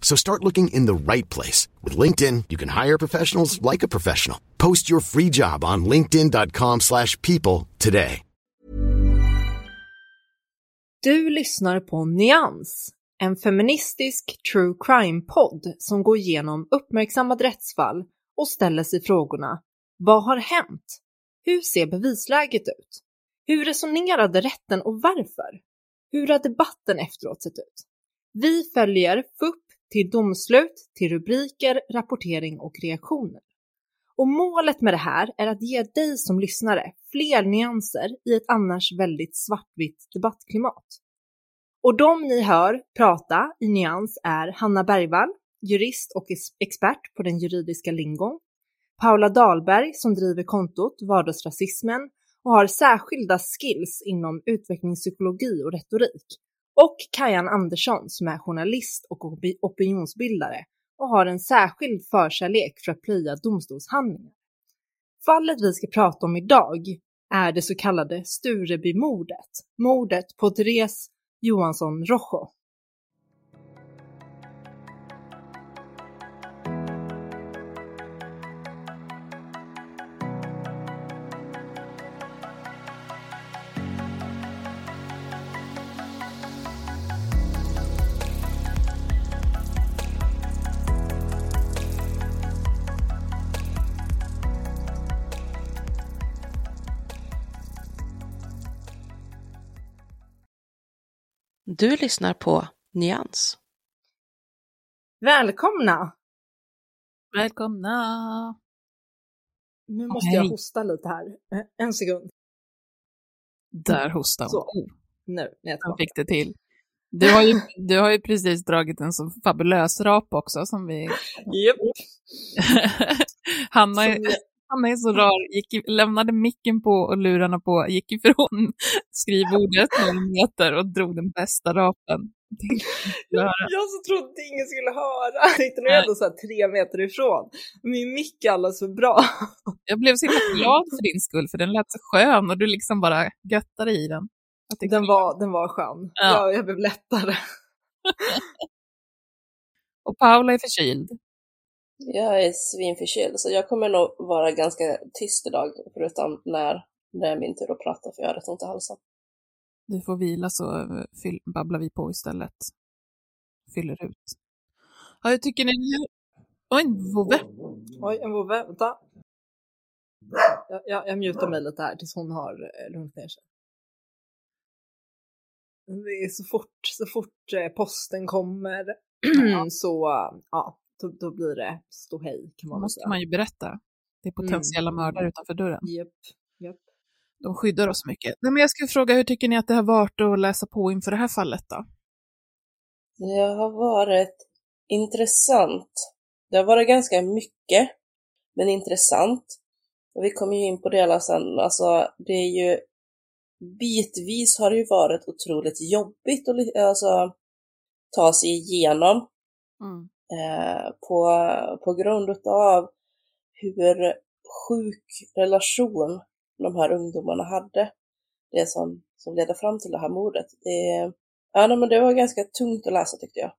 So start looking in the right place. With LinkedIn, you can hire professionals like a professional. Post your free job on linkedin.com slash people today. Du lyssnar på Nyans, en feministisk true crime-podd som går igenom uppmärksammade rättsfall och ställer sig frågorna Vad har hänt? Hur ser bevisläget ut? Hur resonerade rätten och varför? Hur har debatten efteråt sett ut? Vi följer FUP till domslut, till rubriker, rapportering och reaktioner. Och målet med det här är att ge dig som lyssnare fler nyanser i ett annars väldigt svartvitt debattklimat. Och de ni hör prata i nyans är Hanna Bergvall, jurist och expert på den juridiska lingon, Paula Dahlberg som driver kontot Vardagsrasismen och har särskilda skills inom utvecklingspsykologi och retorik, och Kajan Andersson som är journalist och opinionsbildare och har en särskild förkärlek för att plöja domstolshandlingar. Fallet vi ska prata om idag är det så kallade Sturebymordet, mordet på Therese Johansson Rojo. Du lyssnar på Nyans. Välkomna! Välkomna! Nu måste jag hosta lite här. Eh, En sekund. Där hostade Så. hon. Nu, när jag fick det till. Du har, ju, du har ju precis dragit en så fabulös rap också som vi... Japp. Hanna, är, Som jag- Hanna är så rar, gick, lämnade micken på och lurarna på, gick ifrån skrivbordet några meter och drog den bästa rapen. Jag, jag så trodde ingen skulle höra. Jag tänkte nu ändå så här tre meter ifrån. Min mick är alldeles för bra. Jag blev så himla glad för din skull, för den lät så skön och du liksom bara göttade i den. Den var, den var skön. Ja. Jag, jag blev lättare. Och Paula är förkyld. Jag är svinförkyld, så jag kommer nog vara ganska tyst idag, förutom när det är min tur att prata, för jag har rätt ont i halsen. Du får vila så eh, fyll, babblar vi på istället. Fyller ut. Ja, jag tycker ni... Oj, en vovve. Oj, en vovve. Vänta. Jag, jag, jag mutar mig lite här tills hon har eh, lugnat ner sig. Det är så fort, så fort eh, posten kommer så ja, då, då blir det ståhej kan man måste säga. man ju berätta. Det är potentiella mördare utanför dörren. Japp, japp. De skyddar oss mycket. Nej, men jag skulle fråga, hur tycker ni att det har varit att läsa på inför det här fallet då? Det har varit intressant. Det har varit ganska mycket, men intressant. Och vi kommer ju in på det alla sen. Alltså, det är ju bitvis har det ju varit otroligt jobbigt att alltså, ta sig igenom. Eh, på, på grund av hur sjuk relation de här ungdomarna hade. Det som, som ledde fram till det här mordet. Det, ja, nej, men det var ganska tungt att läsa tyckte jag.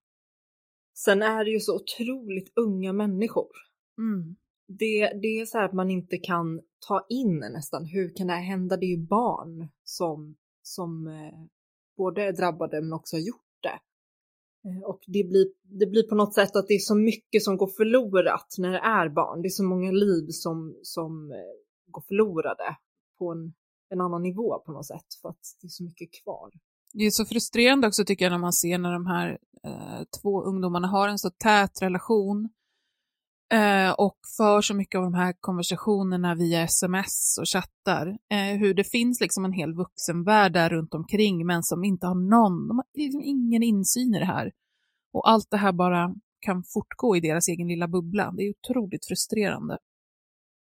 Sen är det ju så otroligt unga människor. Mm. Det, det är så här att man inte kan ta in nästan. Hur kan det här hända? Det är ju barn som, som eh, både är drabbade men också har gjort Eh, och det blir, det blir på något sätt att det är så mycket som går förlorat när det är barn. Det är så många liv som, som eh, går förlorade på en, en annan nivå på något sätt för att det är så mycket kvar. Det är så frustrerande också tycker jag när man ser när de här eh, två ungdomarna har en så tät relation eh, och för så mycket av de här konversationerna via sms och chattar. Eh, hur det finns liksom en hel vuxenvärld där runt omkring men som inte har någon, de har liksom ingen insyn i det här. Och allt det här bara kan fortgå i deras egen lilla bubbla. Det är otroligt frustrerande.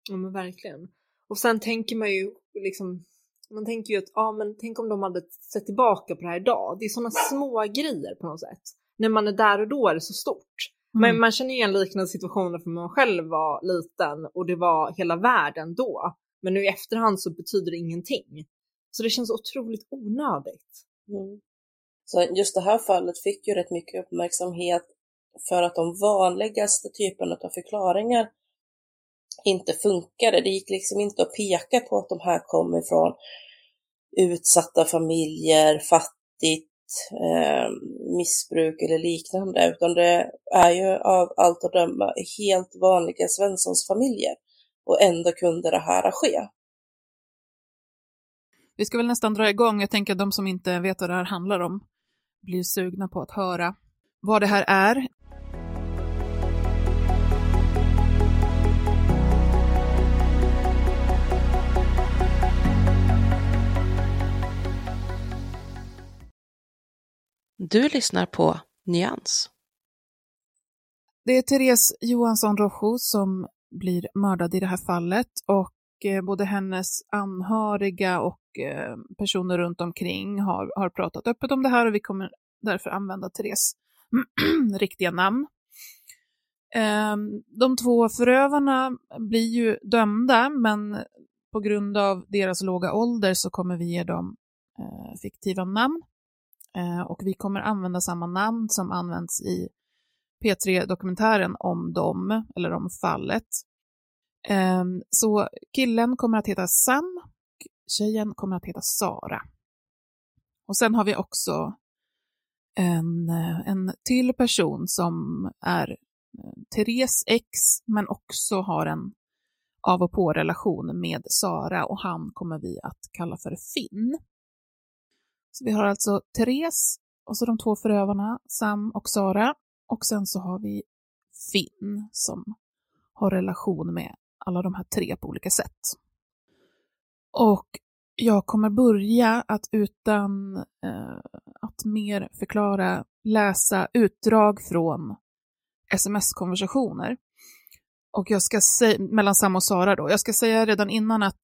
Ja men verkligen. Och sen tänker man ju liksom, man tänker ju att, ja men tänk om de hade sett tillbaka på det här idag. Det är sådana små grejer på något sätt. När man är där och då är det så stort. Mm. Men man känner igen liknande situationer för man själv var liten och det var hela världen då. Men nu i efterhand så betyder det ingenting. Så det känns otroligt onödigt. Mm. Så just det här fallet fick ju rätt mycket uppmärksamhet för att de vanligaste typerna av förklaringar inte funkade. Det gick liksom inte att peka på att de här kom ifrån utsatta familjer, fattigt, eh, missbruk eller liknande, utan det är ju av allt att döma helt vanliga Svenssons-familjer. Och ändå kunde det här ske. Vi ska väl nästan dra igång. Jag tänker att de som inte vet vad det här handlar om blir sugna på att höra vad det här är. Du lyssnar på Nyans. Det är Therese Johansson Rojo som blir mördad i det här fallet och eh, både hennes anhöriga och eh, personer runt omkring har, har pratat öppet om det här och vi kommer därför använda Therese riktiga namn. Ehm, de två förövarna blir ju dömda men på grund av deras låga ålder så kommer vi ge dem eh, fiktiva namn. Eh, och vi kommer använda samma namn som används i P3-dokumentären om dem, eller om fallet. Ehm, så killen kommer att heta Sam och tjejen kommer att heta Sara. Och sen har vi också en, en till person som är eh, Therese ex, men också har en av och på-relation med Sara och han kommer vi att kalla för Finn. Så vi har alltså Therese och så de två förövarna, Sam och Sara. Och sen så har vi Finn som har relation med alla de här tre på olika sätt. Och jag kommer börja att utan eh, att mer förklara läsa utdrag från sms-konversationer. Och jag ska säga, mellan Sam och Sara då, jag ska säga redan innan att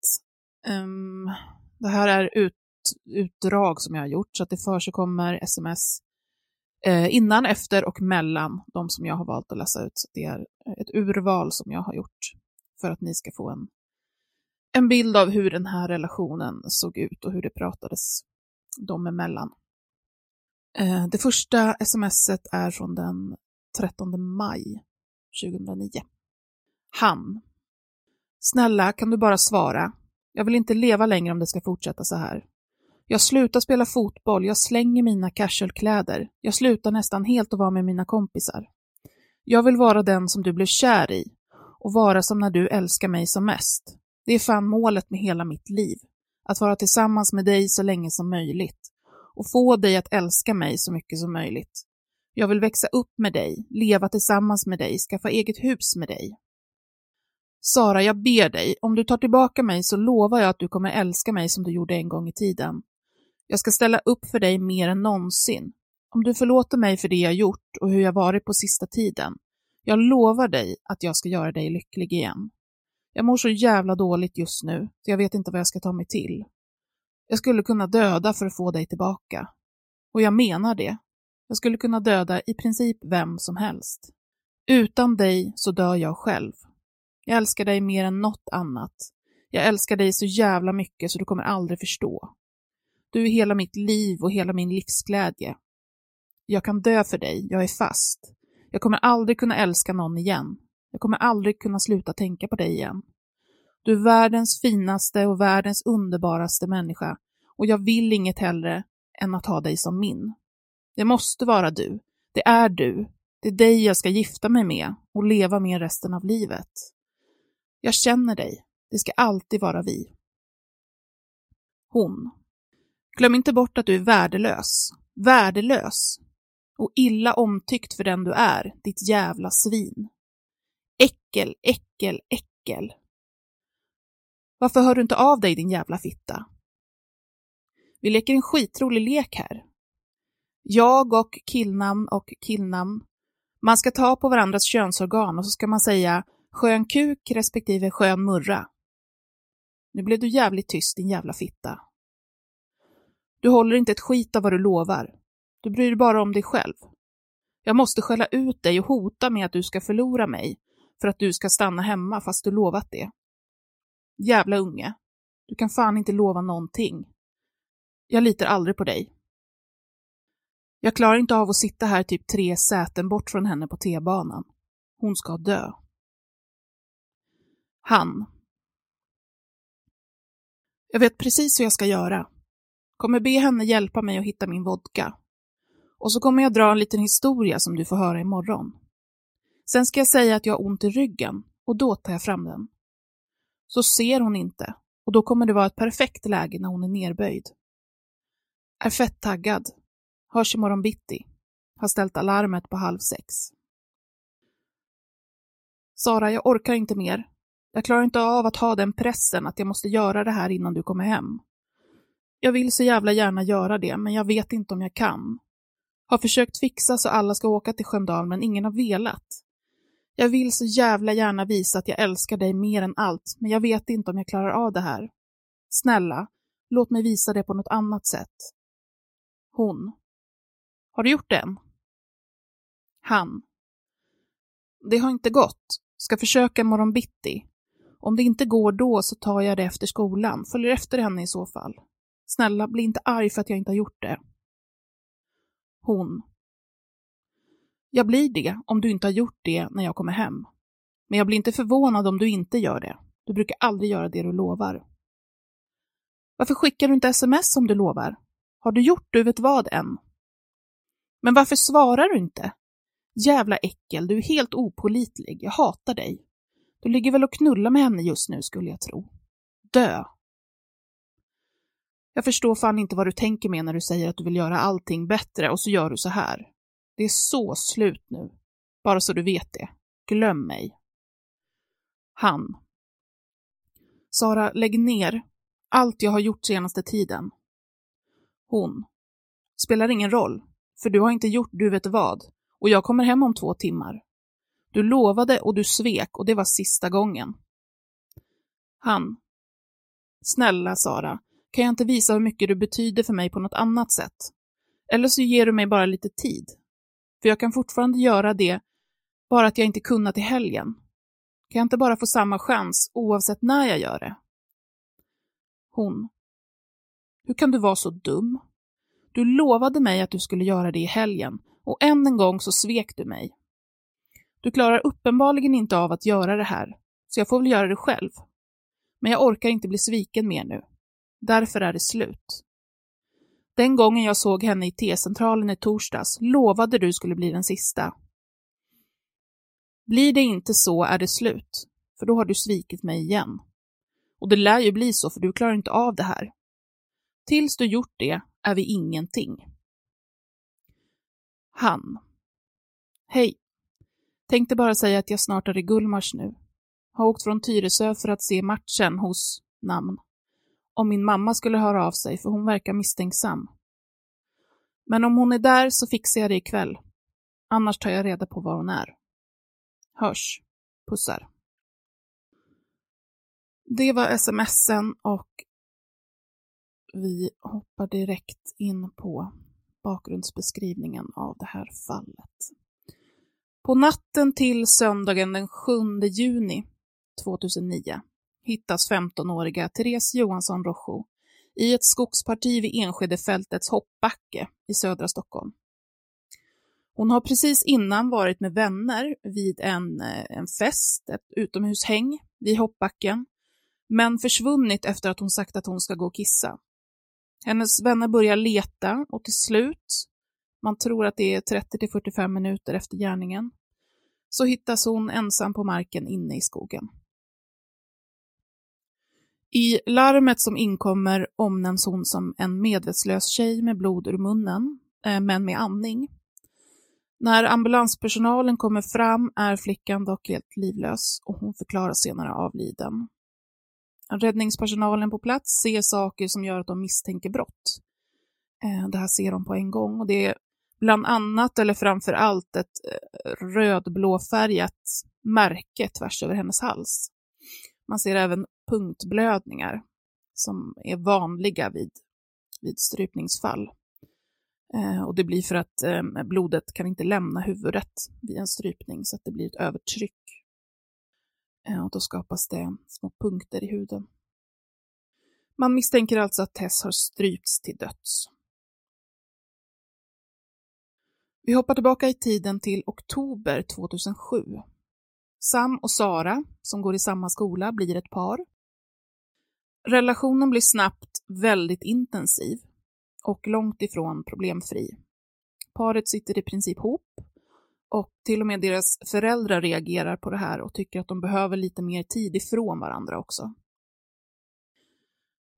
um, det här är ut, utdrag som jag har gjort, så att det förekommer sms eh, innan, efter och mellan de som jag har valt att läsa ut. Så det är eh, ett urval som jag har gjort för att ni ska få en, en bild av hur den här relationen såg ut och hur det pratades dem emellan. Eh, det första smset är från den 13 maj 2009. Han. Snälla, kan du bara svara? Jag vill inte leva längre om det ska fortsätta så här. Jag slutar spela fotboll, jag slänger mina casualkläder, jag slutar nästan helt att vara med mina kompisar. Jag vill vara den som du blev kär i och vara som när du älskar mig som mest. Det är fan målet med hela mitt liv. Att vara tillsammans med dig så länge som möjligt och få dig att älska mig så mycket som möjligt. Jag vill växa upp med dig, leva tillsammans med dig, skaffa eget hus med dig. Sara, jag ber dig, om du tar tillbaka mig så lovar jag att du kommer älska mig som du gjorde en gång i tiden. Jag ska ställa upp för dig mer än någonsin. Om du förlåter mig för det jag gjort och hur jag varit på sista tiden. Jag lovar dig att jag ska göra dig lycklig igen. Jag mår så jävla dåligt just nu, så jag vet inte vad jag ska ta mig till. Jag skulle kunna döda för att få dig tillbaka. Och jag menar det. Jag skulle kunna döda i princip vem som helst. Utan dig så dör jag själv. Jag älskar dig mer än något annat. Jag älskar dig så jävla mycket så du kommer aldrig förstå. Du är hela mitt liv och hela min livsglädje. Jag kan dö för dig, jag är fast. Jag kommer aldrig kunna älska någon igen. Jag kommer aldrig kunna sluta tänka på dig igen. Du är världens finaste och världens underbaraste människa och jag vill inget hellre än att ha dig som min. Det måste vara du. Det är du. Det är dig jag ska gifta mig med och leva med resten av livet. Jag känner dig. Det ska alltid vara vi. Hon. Glöm inte bort att du är värdelös. Värdelös. Och illa omtyckt för den du är, ditt jävla svin. Äckel, äckel, äckel. Varför hör du inte av dig din jävla fitta? Vi leker en skitrolig lek här. Jag och killnamn och killnamn. Man ska ta på varandras könsorgan och så ska man säga skön kuk respektive skön murra. Nu blev du jävligt tyst din jävla fitta. Du håller inte ett skit av vad du lovar. Du bryr dig bara om dig själv. Jag måste skälla ut dig och hota med att du ska förlora mig för att du ska stanna hemma fast du lovat det. Jävla unge. Du kan fan inte lova någonting. Jag litar aldrig på dig. Jag klarar inte av att sitta här typ tre säten bort från henne på T-banan. Hon ska dö. Han. Jag vet precis hur jag ska göra. Kommer be henne hjälpa mig att hitta min vodka. Och så kommer jag dra en liten historia som du får höra imorgon. Sen ska jag säga att jag har ont i ryggen och då tar jag fram den. Så ser hon inte och då kommer det vara ett perfekt läge när hon är nerböjd. Är fett taggad. Hörs imorgon bitti. Har ställt alarmet på halv sex. Sara, jag orkar inte mer. Jag klarar inte av att ha den pressen att jag måste göra det här innan du kommer hem. Jag vill så jävla gärna göra det, men jag vet inte om jag kan. Har försökt fixa så alla ska åka till Sköndal, men ingen har velat. Jag vill så jävla gärna visa att jag älskar dig mer än allt, men jag vet inte om jag klarar av det här. Snälla, låt mig visa det på något annat sätt. Hon. Har du gjort det än? Han. Det har inte gått. Ska försöka imorgon bitti. Om det inte går då så tar jag det efter skolan, följer efter henne i så fall. Snälla, bli inte arg för att jag inte har gjort det. Hon. Jag blir det om du inte har gjort det när jag kommer hem. Men jag blir inte förvånad om du inte gör det. Du brukar aldrig göra det du lovar. Varför skickar du inte sms om du lovar? Har du gjort du vet vad än? Men varför svarar du inte? Jävla äckel, du är helt opolitlig. Jag hatar dig. Du ligger väl och knullar med henne just nu, skulle jag tro. Dö. Jag förstår fan inte vad du tänker med när du säger att du vill göra allting bättre och så gör du så här. Det är så slut nu. Bara så du vet det. Glöm mig. Han. Sara, lägg ner allt jag har gjort senaste tiden. Hon. Spelar ingen roll, för du har inte gjort du vet vad och jag kommer hem om två timmar. Du lovade och du svek och det var sista gången. Han. Snälla Sara, kan jag inte visa hur mycket du betyder för mig på något annat sätt? Eller så ger du mig bara lite tid. För jag kan fortfarande göra det, bara att jag inte kunnat i helgen. Kan jag inte bara få samma chans oavsett när jag gör det? Hon. Hur kan du vara så dum? Du lovade mig att du skulle göra det i helgen och än en gång så svek du mig. Du klarar uppenbarligen inte av att göra det här, så jag får väl göra det själv. Men jag orkar inte bli sviken mer nu. Därför är det slut. Den gången jag såg henne i T-centralen i torsdags lovade du skulle bli den sista. Blir det inte så är det slut, för då har du svikit mig igen. Och det lär ju bli så, för du klarar inte av det här. Tills du gjort det är vi ingenting. Han. Hej. Tänkte bara säga att jag snart är i Gullmars nu. Har åkt från Tyresö för att se matchen hos namn. Om min mamma skulle höra av sig, för hon verkar misstänksam. Men om hon är där så fixar jag det ikväll. Annars tar jag reda på var hon är. Hörs. Pussar. Det var smsen och vi hoppar direkt in på bakgrundsbeskrivningen av det här fallet. På natten till söndagen den 7 juni 2009 hittas 15-åriga Therese Johansson Rojo i ett skogsparti vid Enskedefältets hoppbacke i södra Stockholm. Hon har precis innan varit med vänner vid en, eh, en fest, ett utomhushäng vid hoppbacken, men försvunnit efter att hon sagt att hon ska gå och kissa. Hennes vänner börjar leta och till slut, man tror att det är 30-45 minuter efter gärningen, så hittas hon ensam på marken inne i skogen. I larmet som inkommer omnämns hon som en medvetslös tjej med blod ur munnen, eh, men med andning. När ambulanspersonalen kommer fram är flickan dock helt livlös och hon förklaras senare avliden. Räddningspersonalen på plats ser saker som gör att de misstänker brott. Eh, det här ser de på en gång och det är bland annat, eller framför allt, ett eh, rödblåfärgat märke tvärs över hennes hals. Man ser även punktblödningar som är vanliga vid, vid strypningsfall. Eh, och det blir för att eh, blodet kan inte lämna huvudet vid en strypning så att det blir ett övertryck. Eh, och då skapas det små punkter i huden. Man misstänker alltså att Tess har strypts till döds. Vi hoppar tillbaka i tiden till oktober 2007. Sam och Sara, som går i samma skola, blir ett par. Relationen blir snabbt väldigt intensiv och långt ifrån problemfri. Paret sitter i princip ihop och till och med deras föräldrar reagerar på det här och tycker att de behöver lite mer tid ifrån varandra också.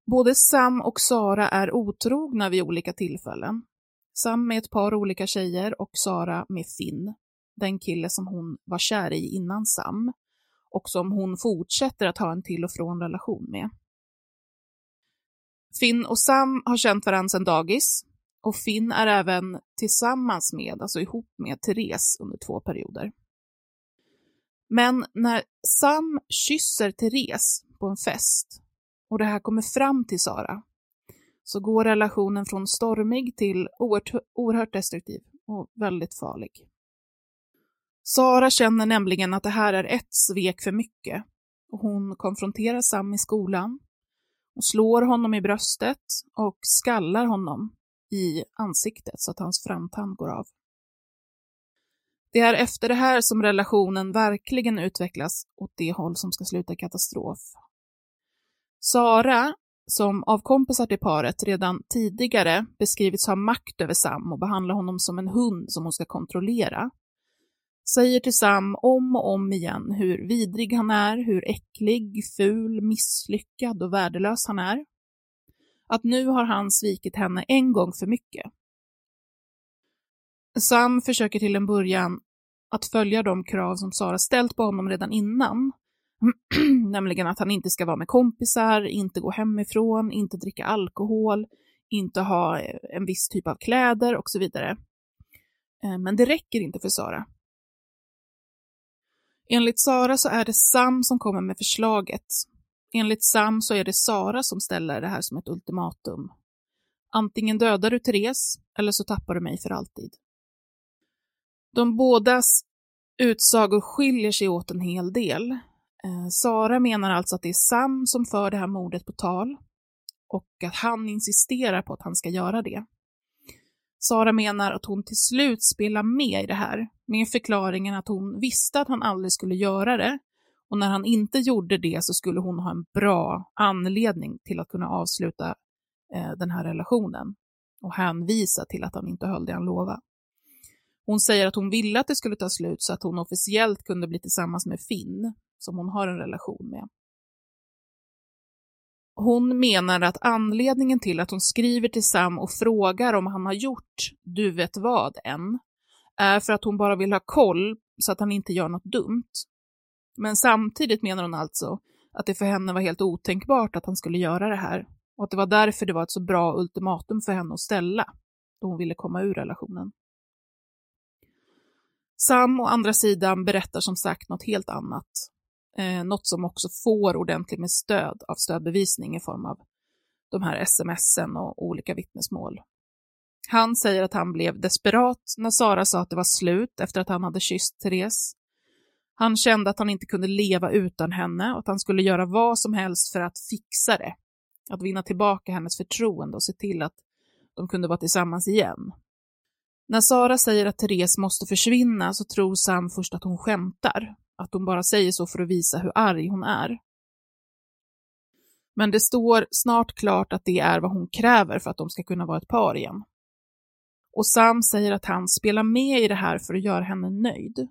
Både Sam och Sara är otrogna vid olika tillfällen. Sam med ett par olika tjejer och Sara med Finn, den kille som hon var kär i innan Sam och som hon fortsätter att ha en till och från relation med. Finn och Sam har känt varandra sedan dagis och Finn är även tillsammans med, alltså ihop med Therese under två perioder. Men när Sam kysser Therese på en fest och det här kommer fram till Sara så går relationen från stormig till oerhört, oerhört destruktiv och väldigt farlig. Sara känner nämligen att det här är ett svek för mycket och hon konfronterar Sam i skolan och slår honom i bröstet och skallar honom i ansiktet så att hans framtand går av. Det är efter det här som relationen verkligen utvecklas åt det håll som ska sluta i katastrof. Sara, som av kompisar till paret redan tidigare beskrivits ha makt över Sam och behandla honom som en hund som hon ska kontrollera, säger till Sam om och om igen hur vidrig han är, hur äcklig, ful, misslyckad och värdelös han är. Att nu har han svikit henne en gång för mycket. Sam försöker till en början att följa de krav som Sara ställt på honom redan innan, nämligen att han inte ska vara med kompisar, inte gå hemifrån, inte dricka alkohol, inte ha en viss typ av kläder och så vidare. Eh, men det räcker inte för Sara. Enligt Sara så är det Sam som kommer med förslaget. Enligt Sam så är det Sara som ställer det här som ett ultimatum. Antingen dödar du Therese eller så tappar du mig för alltid. De bådas utsagor skiljer sig åt en hel del. Eh, Sara menar alltså att det är Sam som för det här mordet på tal och att han insisterar på att han ska göra det. Sara menar att hon till slut spelar med i det här, med förklaringen att hon visste att han aldrig skulle göra det och när han inte gjorde det så skulle hon ha en bra anledning till att kunna avsluta eh, den här relationen och hänvisa till att han inte höll det han lovade. Hon säger att hon ville att det skulle ta slut så att hon officiellt kunde bli tillsammans med Finn, som hon har en relation med. Hon menar att anledningen till att hon skriver till Sam och frågar om han har gjort du vet vad än, är för att hon bara vill ha koll så att han inte gör något dumt. Men samtidigt menar hon alltså att det för henne var helt otänkbart att han skulle göra det här och att det var därför det var ett så bra ultimatum för henne att ställa då hon ville komma ur relationen. Sam å andra sidan berättar som sagt något helt annat Eh, något som också får ordentligt med stöd av stödbevisning i form av de här smsen och olika vittnesmål. Han säger att han blev desperat när Sara sa att det var slut efter att han hade kysst Therese. Han kände att han inte kunde leva utan henne och att han skulle göra vad som helst för att fixa det. Att vinna tillbaka hennes förtroende och se till att de kunde vara tillsammans igen. När Sara säger att Therese måste försvinna så tror Sam först att hon skämtar, att hon bara säger så för att visa hur arg hon är. Men det står snart klart att det är vad hon kräver för att de ska kunna vara ett par igen. Och Sam säger att han spelar med i det här för att göra henne nöjd.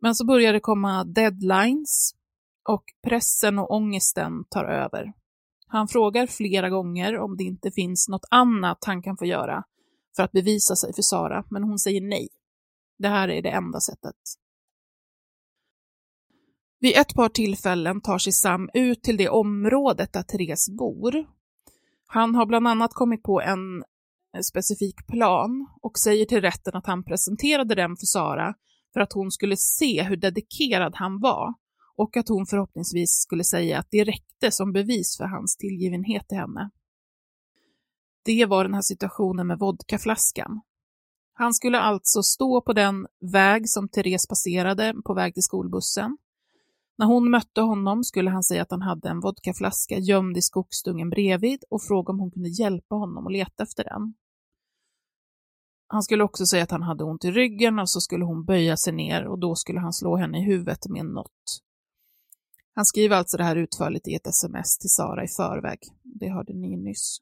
Men så börjar det komma deadlines och pressen och ångesten tar över. Han frågar flera gånger om det inte finns något annat han kan få göra för att bevisa sig för Sara, men hon säger nej. Det här är det enda sättet. Vid ett par tillfällen tar sig Sam ut till det området där Therese bor. Han har bland annat kommit på en specifik plan och säger till rätten att han presenterade den för Sara för att hon skulle se hur dedikerad han var och att hon förhoppningsvis skulle säga att det räckte som bevis för hans tillgivenhet till henne. Det var den här situationen med vodkaflaskan. Han skulle alltså stå på den väg som Therese passerade på väg till skolbussen. När hon mötte honom skulle han säga att han hade en vodkaflaska gömd i skogsdungen bredvid och fråga om hon kunde hjälpa honom att leta efter den. Han skulle också säga att han hade ont i ryggen och så skulle hon böja sig ner och då skulle han slå henne i huvudet med en nott. Han skriver alltså det här utförligt i ett sms till Sara i förväg. Det hörde ni nyss.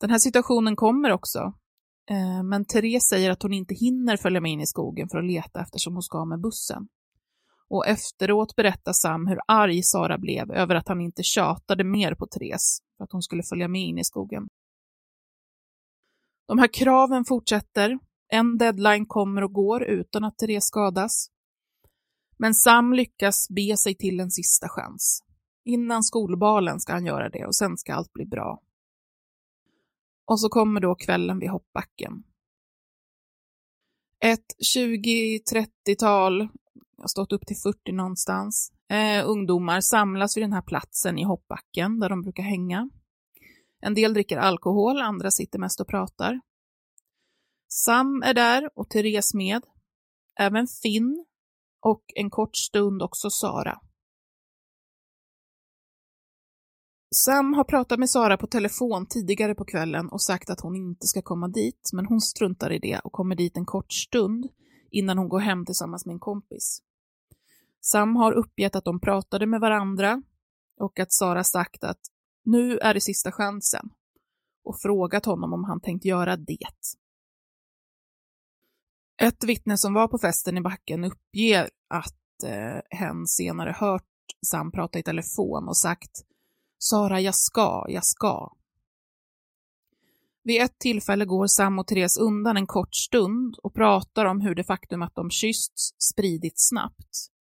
Den här situationen kommer också, eh, men Therese säger att hon inte hinner följa med in i skogen för att leta eftersom hon ska med bussen. Och efteråt berättar Sam hur arg Sara blev över att han inte tjatade mer på Therese för att hon skulle följa med in i skogen. De här kraven fortsätter. En deadline kommer och går utan att Therese skadas. Men Sam lyckas be sig till en sista chans. Innan skolbalen ska han göra det och sen ska allt bli bra. Och så kommer då kvällen vid hoppbacken. Ett 20-30-tal, jag har stått upp till 40 någonstans, eh, ungdomar samlas vid den här platsen i hoppbacken där de brukar hänga. En del dricker alkohol, andra sitter mest och pratar. Sam är där och Therese med. Även Finn och en kort stund också Sara. Sam har pratat med Sara på telefon tidigare på kvällen och sagt att hon inte ska komma dit, men hon struntar i det och kommer dit en kort stund innan hon går hem tillsammans med en kompis. Sam har uppgett att de pratade med varandra och att Sara sagt att nu är det sista chansen och frågat honom om han tänkt göra det. Ett vittne som var på festen i backen uppger att eh, hen senare hört Sam prata i telefon och sagt Sara, jag ska, jag ska. Vid ett tillfälle går Sam och Therese undan en kort stund och pratar om hur det faktum att de kyssts spridits snabbt.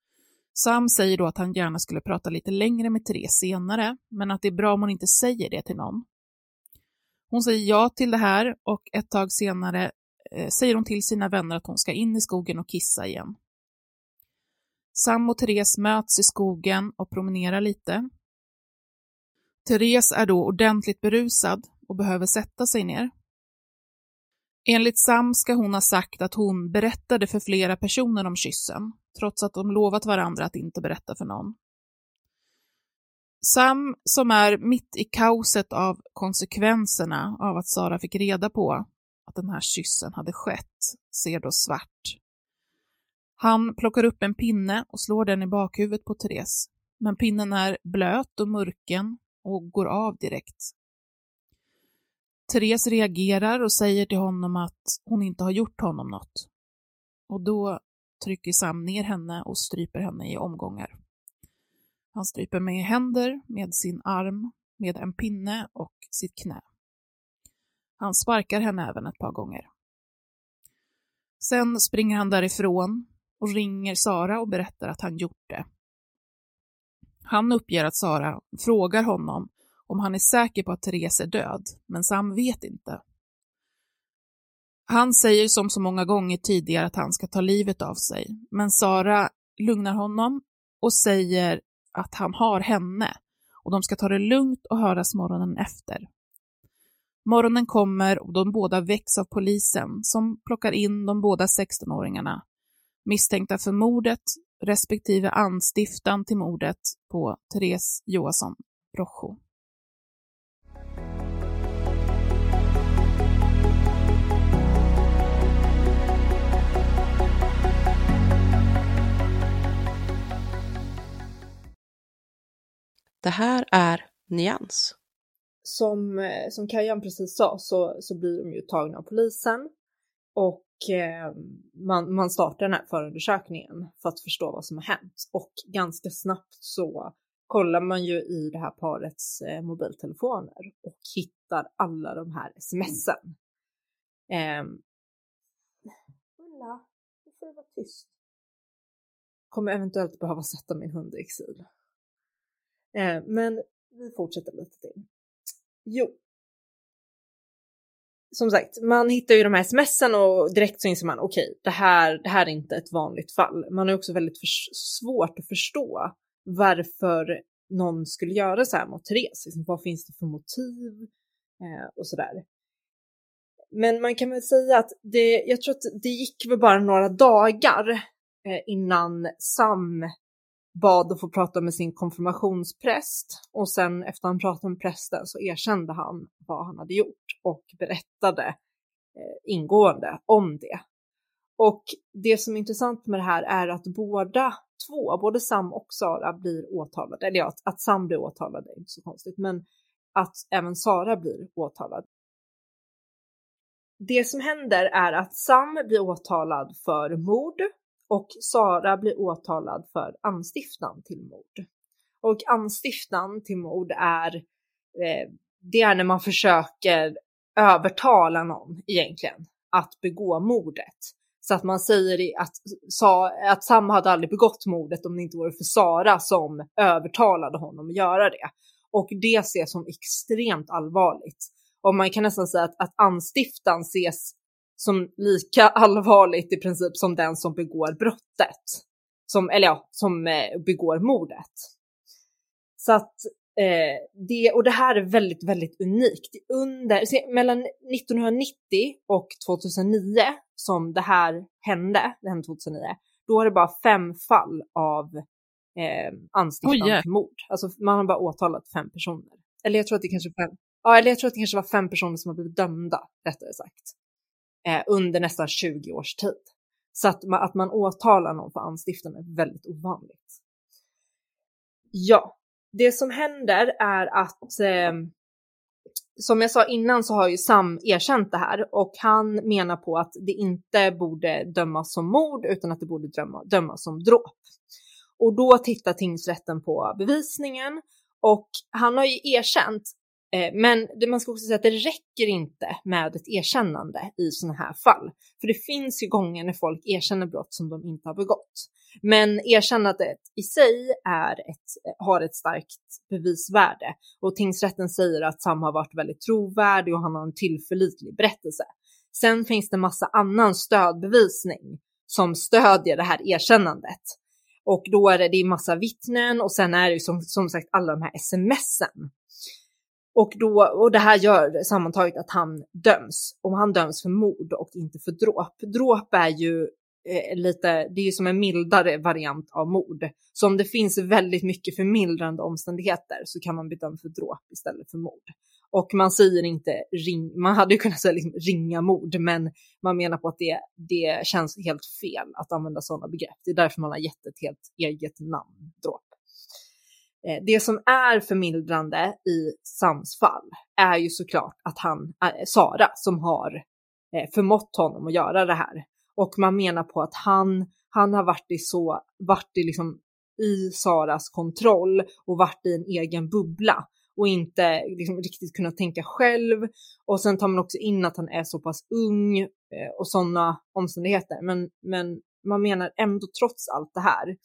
Sam säger då att han gärna skulle prata lite längre med Therese senare, men att det är bra om hon inte säger det till någon. Hon säger ja till det här och ett tag senare eh, säger hon till sina vänner att hon ska in i skogen och kissa igen. Sam och Therese möts i skogen och promenerar lite. Therese är då ordentligt berusad och behöver sätta sig ner. Enligt Sam ska hon ha sagt att hon berättade för flera personer om kyssen, trots att de lovat varandra att inte berätta för någon. Sam, som är mitt i kaoset av konsekvenserna av att Sara fick reda på att den här kyssen hade skett, ser då svart. Han plockar upp en pinne och slår den i bakhuvudet på Therese, men pinnen är blöt och murken och går av direkt. Therese reagerar och säger till honom att hon inte har gjort honom något. Och då trycker Sam ner henne och stryper henne i omgångar. Han stryper med händer, med sin arm, med en pinne och sitt knä. Han sparkar henne även ett par gånger. Sen springer han därifrån och ringer Sara och berättar att han gjort det. Han uppger att Sara frågar honom om han är säker på att Therese är död, men Sam vet inte. Han säger som så många gånger tidigare att han ska ta livet av sig, men Sara lugnar honom och säger att han har henne och de ska ta det lugnt och höras morgonen efter. Morgonen kommer och de båda väcks av polisen som plockar in de båda 16-åringarna misstänkta för mordet respektive anstiftan till mordet på Therese Johansson Rojo. Det här är Nyans. Som, eh, som Kajan precis sa så, så blir de ju tagna av polisen och eh, man, man startar den här förundersökningen för att förstå vad som har hänt. Och ganska snabbt så kollar man ju i det här parets eh, mobiltelefoner och hittar alla de här smsen. Eh, Ulla, nu får du vara tyst. Kommer eventuellt behöva sätta min hund i exil. Eh, men vi fortsätter lite till. Jo. Som sagt, man hittar ju de här smsen och direkt så inser man okej, okay, det, här, det här är inte ett vanligt fall. Man har också väldigt svårt att förstå varför någon skulle göra så här mot Therese. Liksom, vad finns det för motiv eh, och sådär. Men man kan väl säga att det, jag tror att det gick väl bara några dagar eh, innan Sam bad att få prata med sin konfirmationspräst och sen efter han pratade med prästen så erkände han vad han hade gjort och berättade eh, ingående om det. Och det som är intressant med det här är att båda två, både Sam och Sara blir åtalade, eller ja, att, att Sam blir åtalad är inte så konstigt, men att även Sara blir åtalad. Det som händer är att Sam blir åtalad för mord och Sara blir åtalad för anstiftan till mord. Och anstiftan till mord är, eh, det är när man försöker övertala någon egentligen att begå mordet. Så att man säger att, att Sam hade aldrig begått mordet om det inte vore för Sara som övertalade honom att göra det. Och det ses som extremt allvarligt. Och man kan nästan säga att, att anstiftan ses som lika allvarligt i princip som den som begår brottet. Som, eller ja, som eh, begår mordet. Så att eh, det, och det här är väldigt, väldigt unikt. Under, se, mellan 1990 och 2009 som det här hände, det hände 2009, då är det bara fem fall av eh, anstiftan till mord. Alltså man har bara åtalat fem personer. Eller jag tror att det kanske fem, ja, eller jag tror att det kanske var fem personer som har blivit dömda, rättare sagt eh, under nästan 20 års tid. Så att man, att man åtalar någon för anstiftan är väldigt ovanligt. Ja, det som händer är att eh, som jag sa innan så har ju Sam erkänt det här och han menar på att det inte borde dömas som mord utan att det borde döma, dömas som dråp. Och då tittar tingsrätten på bevisningen och han har ju erkänt Eh, men man ska också säga att det räcker inte med ett erkännande i sådana här fall. För det finns ju gånger när folk erkänner brott som de inte har begått. Men erkännandet i sig är ett, har ett starkt bevisvärde och tingsrätten säger att Sam har varit väldigt trovärdig och han har en tillförlitlig berättelse. Sen finns det massa annan stödbevisning som stödjer det här erkännandet. Och då är det, det är massa vittnen och sen är det ju som, som sagt alla de här smsen och, då, och det här gör sammantaget att han döms. Och han döms för mord och inte för dråp. Dråp är ju eh, lite, det är ju som en mildare variant av mord. Så om det finns väldigt mycket förmildrande omständigheter så kan man bli dömd för dråp istället för mord. Och man säger inte ring, man hade ju kunnat säga liksom ringa mord, men man menar på att det, det känns helt fel att använda sådana begrepp. Det är därför man har gett ett helt eget namn, dråp. Eh, det som är förmildrande i Sams fall är ju såklart att han, eh, Sara, som har eh, förmått honom att göra det här. Och man menar på att han, han har varit i så, varit i liksom i Saras kontroll och varit i en egen bubbla och inte liksom riktigt kunnat tänka själv. Och sen tar man också in att han är så pass ung och sådana omständigheter. Men, men man menar ändå trots allt det här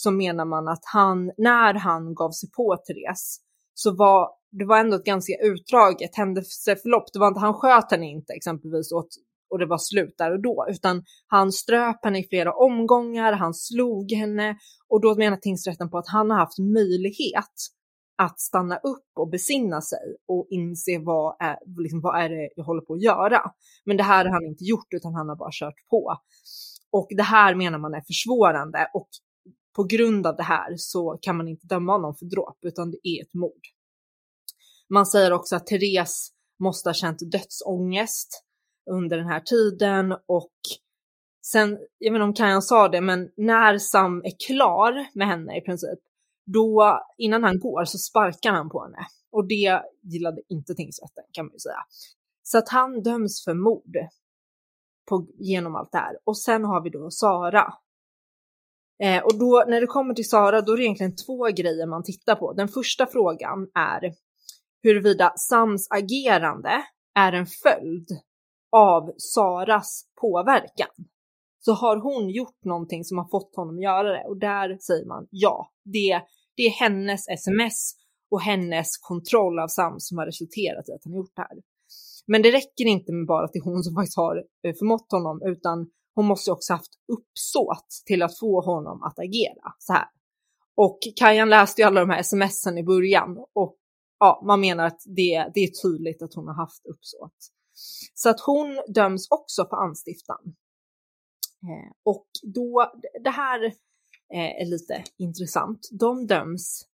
så menar man att han, när han gav sig på Therese, så var det var ändå ett ganska utdraget händelseförlopp. Det var inte, han sköt henne inte exempelvis åt, och det var slut där och då, utan han ströp henne i flera omgångar, han slog henne och då menar tingsrätten på att han har haft möjlighet att stanna upp och besinna sig och inse vad är, liksom, vad är det jag håller på att göra. Men det här har han inte gjort utan han har bara kört på. Och det här menar man är försvårande och på grund av det här så kan man inte döma honom för dråp utan det är ett mord. Man säger också att Therese måste ha känt dödsångest under den här tiden och sen, jag vet inte om Kajan sa det, men när Sam är klar med henne i princip, då innan han går så sparkar han på henne och det gillade inte tingsrätten kan man ju säga. Så att han döms för mord på, genom allt det här. Och sen har vi då Sara. Eh, och då när det kommer till Sara, då är det egentligen två grejer man tittar på. Den första frågan är huruvida Sams agerande är en följd av Saras påverkan. Så har hon gjort någonting som har fått honom att göra det? Och där säger man ja, det, det är hennes sms och hennes kontroll av Sam som har resulterat i att han har gjort det här. Men det räcker inte med bara att det är hon som faktiskt har eh, förmått honom, utan hon måste också haft uppsåt till att få honom att agera så här. Och Kajan läste ju alla de här smsen i början och ja, man menar att det, det är tydligt att hon har haft uppsåt. Så att hon döms också för anstiftan. Eh, och då, det här eh, är lite intressant. De döms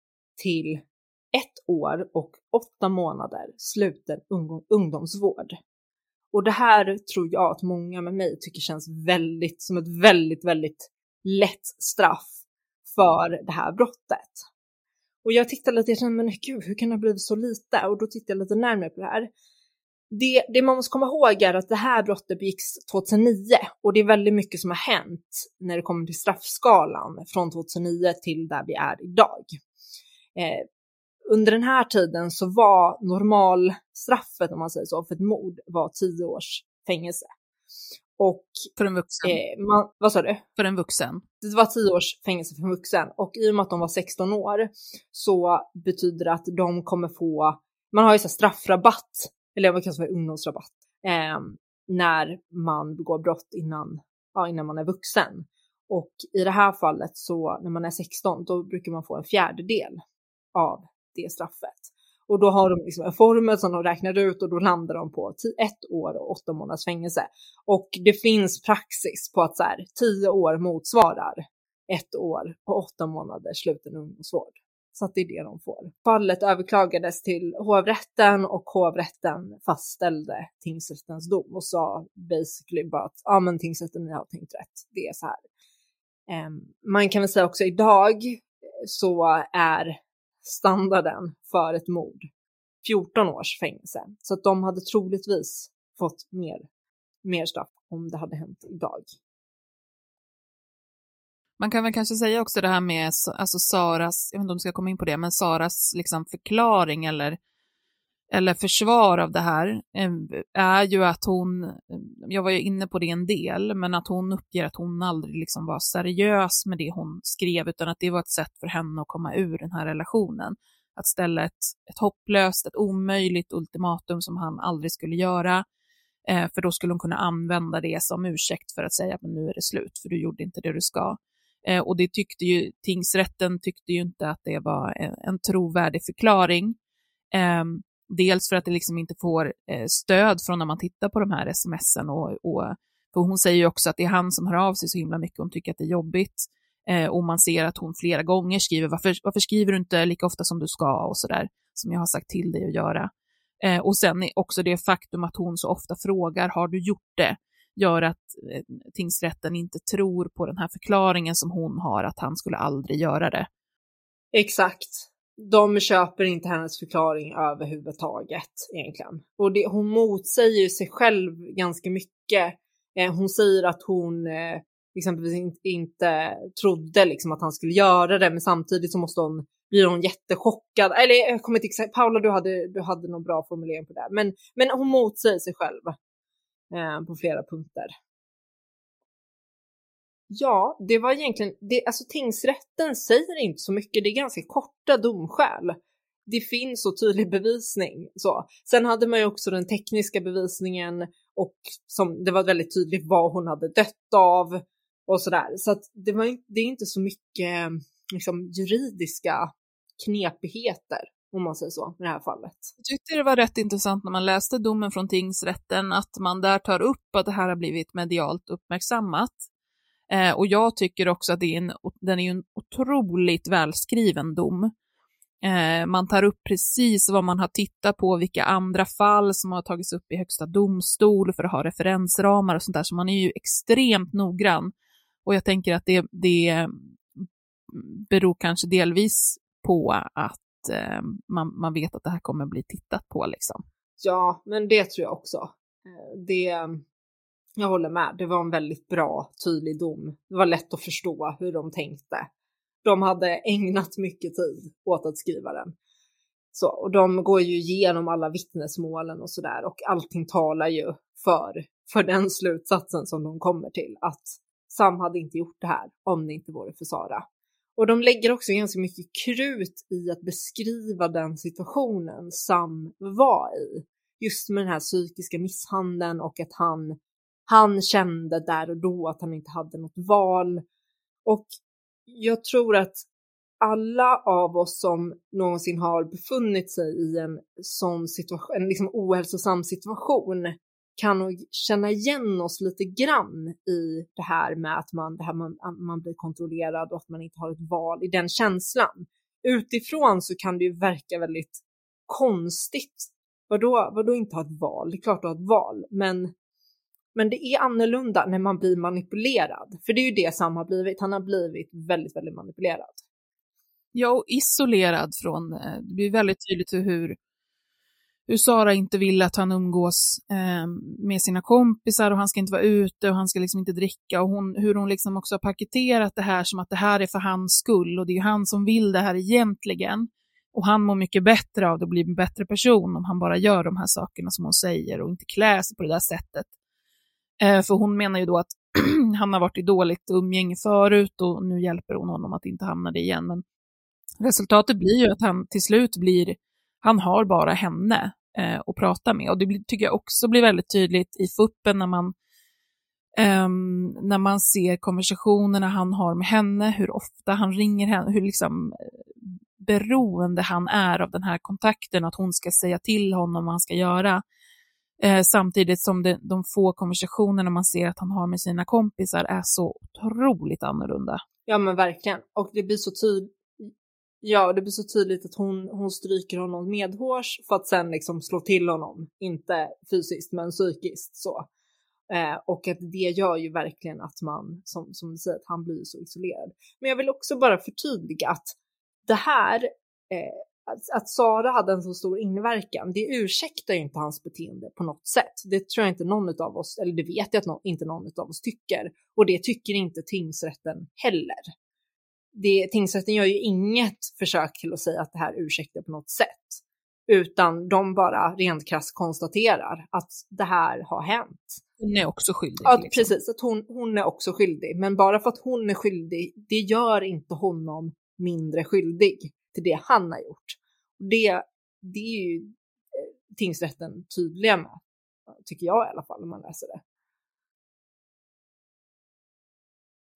till ett år och åtta månader sluten ungdomsvård. Och det här tror jag att många med mig tycker känns väldigt som ett väldigt, väldigt lätt straff för det här brottet. Och jag tittade lite, jag kände, men gud, hur kan det ha blivit så lite? Och då tittade jag lite närmare på det här. Det, det man måste komma ihåg är att det här brottet begicks 2009 och det är väldigt mycket som har hänt när det kommer till straffskalan från 2009 till där vi är idag. Eh, under den här tiden så var normalstraffet, om man säger så, för ett mord var tio års fängelse. Och, för en vuxen? Eh, man, vad sa du? För en vuxen? Det var tio års fängelse för en vuxen och i och med att de var 16 år så betyder det att de kommer få, man har ju så straffrabatt, eller vad kallas för ungdomsrabatt, eh, när man begår brott innan, ja, innan man är vuxen. Och i det här fallet så när man är 16 då brukar man få en fjärdedel av det straffet. Och då har de liksom en formel som de räknar ut och då landar de på ett år och åtta månaders fängelse. Och det finns praxis på att så här, tio år motsvarar ett år och åtta månaders sluten ungdomsvård. Så att det är det de får. Fallet överklagades till hovrätten och hovrätten fastställde tingsrättens dom och sa basically bara att ja men tingsrätten, ni har tänkt rätt. Det är så här. Um, man kan väl säga också idag så är standarden för ett mord 14 års fängelse. Så att de hade troligtvis fått mer, mer straff om det hade hänt idag. Man kan väl kanske säga också det här med alltså Saras, jag vet inte om du ska komma in på det, men Saras liksom förklaring eller eller försvar av det här ehm, är ju att hon, jag var ju inne på det en del, men att hon uppger att hon aldrig liksom var seriös med det hon skrev, utan att det var ett sätt för henne att komma ur den här relationen. Att ställa ett, ett hopplöst, ett omöjligt ultimatum som han aldrig skulle göra, eh, för då skulle hon kunna använda det som ursäkt för att säga att nu är det slut, för du gjorde inte det du ska. Eh, och det tyckte ju, tingsrätten tyckte ju inte att det var en, en trovärdig förklaring. Um, Dels för att det liksom inte får eh, stöd från när man tittar på de här smsen och, och för hon säger ju också att det är han som hör av sig så himla mycket, hon tycker att det är jobbigt. Eh, och man ser att hon flera gånger skriver, varför, varför skriver du inte lika ofta som du ska och sådär, som jag har sagt till dig att göra. Eh, och sen också det faktum att hon så ofta frågar, har du gjort det? Gör att eh, tingsrätten inte tror på den här förklaringen som hon har, att han skulle aldrig göra det. Exakt de köper inte hennes förklaring överhuvudtaget egentligen. Och det, hon motsäger sig själv ganska mycket. Eh, hon säger att hon eh, exempelvis in, inte trodde liksom att han skulle göra det, men samtidigt så måste hon blir hon jättechockad. Eller jag kommer inte exakt, Paula du hade, du hade någon bra formulering på det. Men, men hon motsäger sig själv eh, på flera punkter. Ja, det var egentligen, det, alltså tingsrätten säger inte så mycket, det är ganska korta domskäl. Det finns så tydlig bevisning. Så. Sen hade man ju också den tekniska bevisningen och som det var väldigt tydligt vad hon hade dött av och sådär. Så att det, var, det är inte så mycket liksom, juridiska knepigheter om man säger så, i det här fallet. Jag tyckte det var rätt intressant när man läste domen från tingsrätten att man där tar upp att det här har blivit medialt uppmärksammat Eh, och jag tycker också att det är en, den är en otroligt välskriven dom. Eh, man tar upp precis vad man har tittat på, vilka andra fall som har tagits upp i högsta domstol för att ha referensramar och sånt där, så man är ju extremt noggrann. Och jag tänker att det, det mm, beror kanske delvis på att eh, man, man vet att det här kommer bli tittat på liksom. Ja, men det tror jag också. Eh, det, jag håller med, det var en väldigt bra, tydlig dom. Det var lätt att förstå hur de tänkte. De hade ägnat mycket tid åt att skriva den. Så, och de går ju igenom alla vittnesmålen och sådär och allting talar ju för, för den slutsatsen som de kommer till att Sam hade inte gjort det här om det inte vore för Sara. Och de lägger också ganska mycket krut i att beskriva den situationen Sam var i. Just med den här psykiska misshandeln och att han, han kände där och då att han inte hade något val. Och jag tror att alla av oss som någonsin har befunnit sig i en sån situation, en liksom ohälsosam situation, kan nog känna igen oss lite grann i det här med att man, det här man, man blir kontrollerad och att man inte har ett val, i den känslan. Utifrån så kan det ju verka väldigt konstigt. Vadå, vadå inte ha ett val? Det är klart du har ett val, men, men det är annorlunda när man blir manipulerad. För det är ju det Sam har blivit. Han har blivit väldigt, väldigt manipulerad. Ja, och isolerad från, eh, det blir väldigt tydligt hur hur Sara inte vill att han umgås eh, med sina kompisar och han ska inte vara ute och han ska liksom inte dricka och hon, hur hon liksom också har paketerat det här som att det här är för hans skull och det är han som vill det här egentligen. Och han mår mycket bättre av det och blir en bättre person om han bara gör de här sakerna som hon säger och inte klär sig på det där sättet. Eh, för hon menar ju då att han har varit i dåligt umgänge förut och nu hjälper hon honom att inte hamna det igen. Men resultatet blir ju att han till slut blir han har bara henne eh, att prata med. Och det blir, tycker jag också blir väldigt tydligt i fuppen när man, Um, när man ser konversationerna han har med henne, hur ofta han ringer henne, hur liksom eh, beroende han är av den här kontakten, att hon ska säga till honom vad han ska göra. Eh, samtidigt som det, de få konversationerna man ser att han har med sina kompisar är så otroligt annorlunda. Ja men verkligen. Och det blir så tydligt Ja, det blir så tydligt att hon, hon stryker honom medhårs för att sen liksom slå till honom. Inte fysiskt, men psykiskt så. Eh, och att det gör ju verkligen att man, som, som du säger, att han blir så isolerad. Men jag vill också bara förtydliga att det här, eh, att, att Sara hade en så stor inverkan, det ursäktar ju inte hans beteende på något sätt. Det tror jag inte någon av oss, eller det vet jag att no, inte någon av oss tycker. Och det tycker inte tingsrätten heller det, tingsrätten gör ju inget försök till att säga att det här ursäktar på något sätt, utan de bara rent krasst konstaterar att det här har hänt. Hon är också skyldig. Ja, liksom. precis, att hon, hon är också skyldig. Men bara för att hon är skyldig, det gör inte honom mindre skyldig till det han har gjort. Det, det är ju eh, tingsrätten tydliga med, tycker jag i alla fall, om man läser det.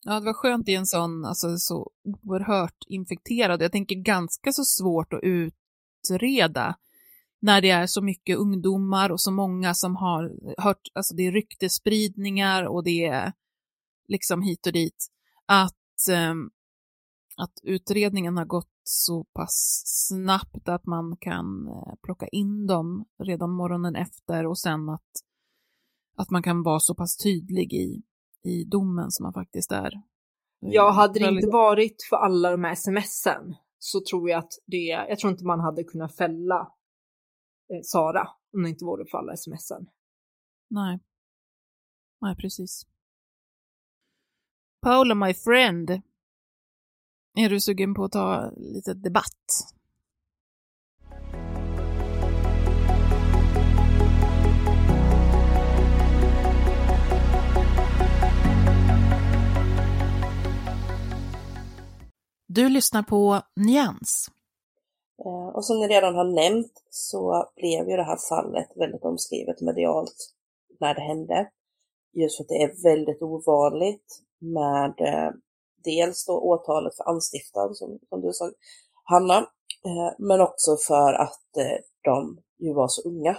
Ja, det var skönt i en sån, alltså så oerhört infekterad, jag tänker ganska så svårt att utreda när det är så mycket ungdomar och så många som har hört, alltså det är ryktespridningar och det är liksom hit och dit, att, ähm, att utredningen har gått så pass snabbt att man kan äh, plocka in dem redan morgonen efter och sen att, att man kan vara så pass tydlig i i domen som man faktiskt är. Ja, hade det inte varit för alla de här smsen så tror jag att det, jag tror inte man hade kunnat fälla eh, Sara om det inte vore för alla smsen. Nej. Nej, precis. Paula, my friend. Är du sugen på att ta lite debatt? Du lyssnar på Nyans. Eh, och som ni redan har nämnt så blev ju det här fallet väldigt omskrivet medialt när det hände. Just för att det är väldigt ovanligt med eh, dels då åtalet för anstiftan som, som du sa Hanna, eh, men också för att eh, de ju var så unga.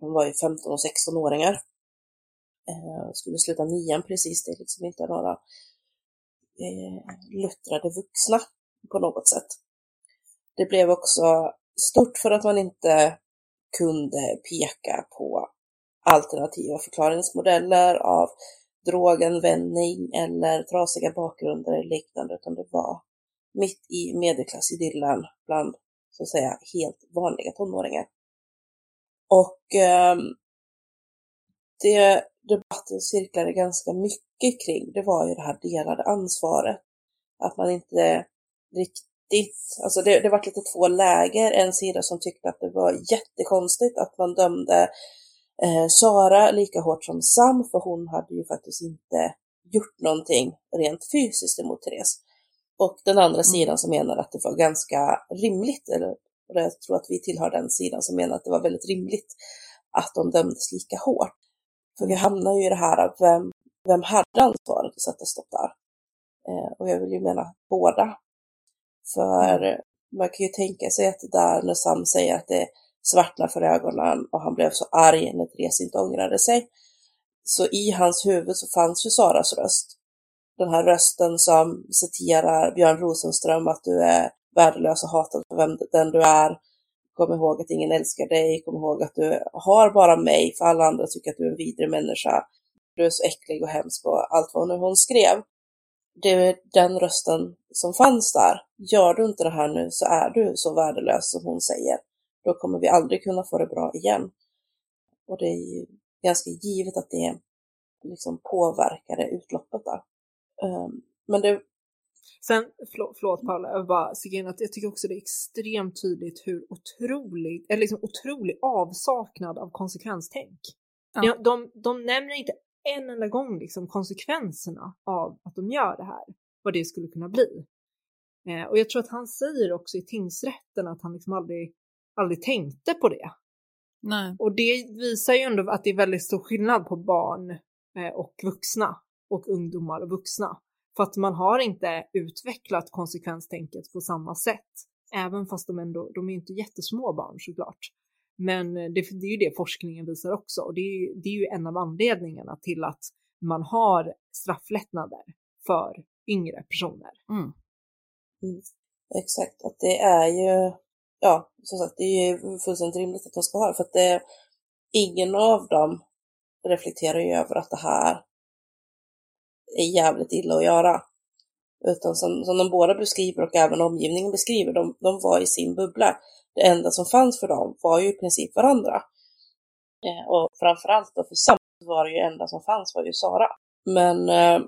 De var ju 15 och 16-åringar. eh, skulle sluta nian precis, det är liksom inte några eh, luttrade vuxna på något sätt. Det blev också stort för att man inte kunde peka på alternativa förklaringsmodeller av droganvändning eller trasiga bakgrunder eller liknande, utan det var mitt i medelklassidyllen bland så att säga helt vanliga tonåringar. Och eh, det debatten cirklade ganska mycket kring, det var ju det här delade ansvaret. Att man inte riktigt, alltså det, det var lite två läger, en sida som tyckte att det var jättekonstigt att man dömde eh, Sara lika hårt som Sam, för hon hade ju faktiskt inte gjort någonting rent fysiskt emot Therese. Och den andra mm. sidan som menar att det var ganska rimligt, eller jag tror att vi tillhör den sidan som menar att det var väldigt rimligt att de dömdes lika hårt. För vi hamnar ju i det här vem, vem hade ansvaret att sätta stopp där? Eh, och jag vill ju mena båda. För mm. man kan ju tänka sig att det där när Sam säger att det svartnade för ögonen och han blev så arg när Therese inte ångrade sig. Så i hans huvud så fanns ju Saras röst. Den här rösten som citerar Björn Rosenström att du är värdelös och hatad för vem, den du är. Kom ihåg att ingen älskar dig. Kom ihåg att du har bara mig för alla andra tycker att du är en vidrig människa. Du är så äcklig och hemsk och allt vad nu hon skrev. Det är den rösten som fanns där. Gör du inte det här nu så är du så värdelös som hon säger då kommer vi aldrig kunna få det bra igen. Och det är ju ganska givet att det liksom påverkade utloppet där. Um, men det... Sen, förlåt, förlåt Paula, jag bara att jag tycker också det är extremt tydligt hur otroligt, eller liksom otrolig avsaknad av konsekvenstänk. Ja. De, de, de nämner inte en enda gång liksom konsekvenserna av att de gör det här, vad det skulle kunna bli. Eh, och jag tror att han säger också i tingsrätten att han liksom aldrig aldrig tänkte på det. Nej. Och det visar ju ändå att det är väldigt stor skillnad på barn eh, och vuxna och ungdomar och vuxna. För att man har inte utvecklat konsekvenstänket på samma sätt. Även fast de ändå, de är inte jättesmå barn såklart. Men det, det är ju det forskningen visar också och det är, det är ju en av anledningarna till att man har strafflättnader för yngre personer. Mm. Mm. Exakt, att det är ju ja, som sagt, det är ju fullständigt rimligt att de ska ha det, för att det, ingen av dem reflekterar ju över att det här är jävligt illa att göra. Utan som, som de båda beskriver och även omgivningen beskriver, de, de var i sin bubbla. Det enda som fanns för dem var ju i princip varandra. Eh, och framförallt då för Sam var det ju enda som fanns var ju Sara. Men eh,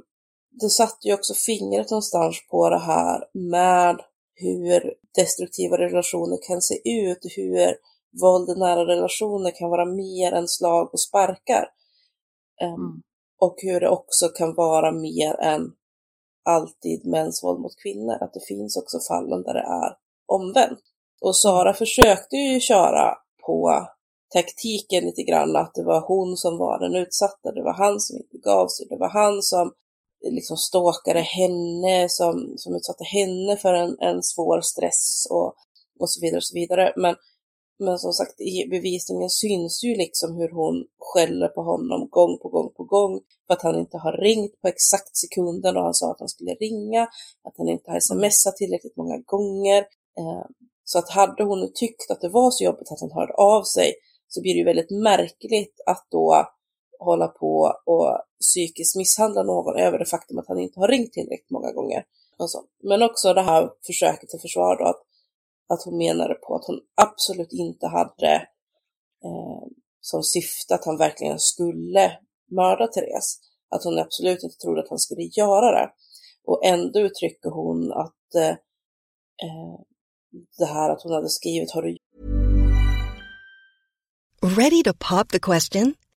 det satte ju också fingret någonstans på det här med hur destruktiva relationer kan se ut, hur våld i nära relationer kan vara mer än slag och sparkar. Um, mm. Och hur det också kan vara mer än alltid mäns våld mot kvinnor, att det finns också fallen där det är omvänt. Och Sara mm. försökte ju köra på taktiken lite grann, att det var hon som var den utsatta, det var han som inte gav sig, det var han som liksom stalkade henne, som, som utsatte henne för en, en svår stress och, och så vidare och så vidare. Men, men som sagt, i bevisningen syns ju liksom hur hon skäller på honom gång på gång på gång för att han inte har ringt på exakt sekunden och han sa att han skulle ringa, att han inte har smsat tillräckligt många gånger. Eh, så att hade hon nu tyckt att det var så jobbigt att han hörde av sig så blir det ju väldigt märkligt att då hålla på och psykiskt misshandla någon över det faktum att han inte har ringt tillräckligt många gånger. Alltså. Men också det här försöket till försvar då, att, att hon menade på att hon absolut inte hade eh, som syfte att han verkligen skulle mörda Therese. Att hon absolut inte trodde att han skulle göra det. Och ändå uttrycker hon att eh, eh det här att hon hade skrivit har du Ready to pop the question?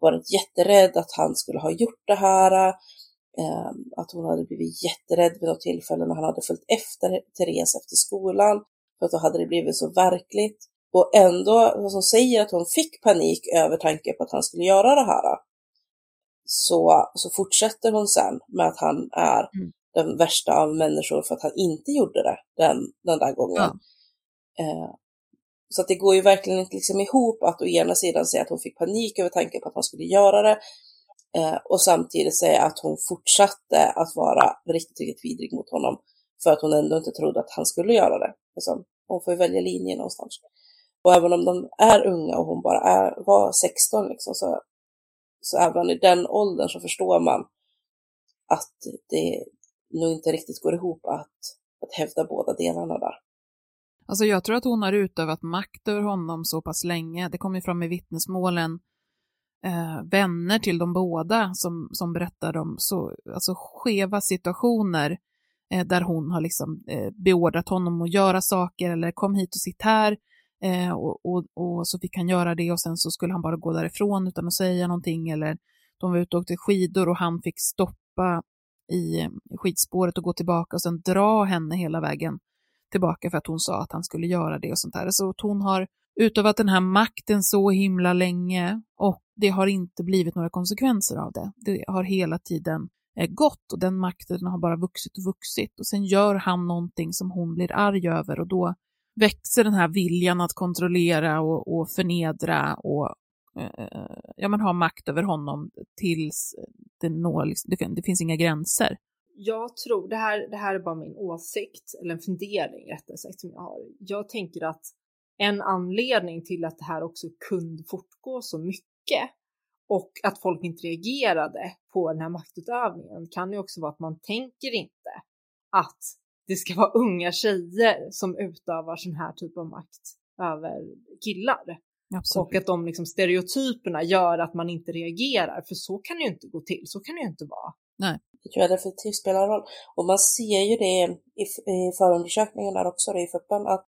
varit jätterädd att han skulle ha gjort det här. Eh, att hon hade blivit jätterädd vid något tillfälle när han hade följt efter Therese efter skolan. För att då hade det blivit så verkligt. Och ändå, vad som säger att hon fick panik över tanken på att han skulle göra det här. Så, så fortsätter hon sen med att han är Mm. den värsta av människor för att han inte gjorde det den, den där gången. Ja. Eh, så att det går ju verkligen inte liksom ihop att å ena sidan säga att hon fick panik över tanken på att han skulle göra det eh, och samtidigt säga att hon fortsatte att vara riktigt, riktigt vidrig mot honom för att hon ändå inte trodde att han skulle göra det. Liksom. Hon får ju välja linje någonstans. Och även om de är unga och hon bara är, var 16 liksom, så, så även i den åldern så förstår man att det nog inte riktigt går ihop att, att hävda båda delarna där. Alltså jag tror att hon har utövat makt över honom så pass länge. Det kommer ju fram i vittnesmålen eh, vänner till de båda som, som berättar om så, alltså skeva situationer eh, där hon har liksom eh, beordrat honom att göra saker eller kom hit och sitt här eh, och, och, och så fick han göra det och sen så skulle han bara gå därifrån utan att säga någonting eller de var ute och åkte skidor och han fick stoppa i, i skidspåret och gå tillbaka och sen dra henne hela vägen tillbaka för att hon sa att han skulle göra det och sånt där. Så att hon har utövat den här makten så himla länge och det har inte blivit några konsekvenser av det. Det har hela tiden eh, gått och den makten har bara vuxit och vuxit och sen gör han någonting som hon blir arg över och då växer den här viljan att kontrollera och, och förnedra och eh, ja, man ha makt över honom tills det når, liksom, det, det finns inga gränser. Jag tror, det här, det här är bara min åsikt, eller en fundering rättare sagt som jag har. Jag tänker att en anledning till att det här också kunde fortgå så mycket och att folk inte reagerade på den här maktutövningen kan ju också vara att man tänker inte att det ska vara unga tjejer som utövar sån här typ av makt över killar. Absolut. Och att de liksom stereotyperna gör att man inte reagerar, för så kan det ju inte gå till, så kan det ju inte vara. Nej. Det tror jag definitivt spelar roll. Och man ser ju det i, i förundersökningen där också, det i FUPen, att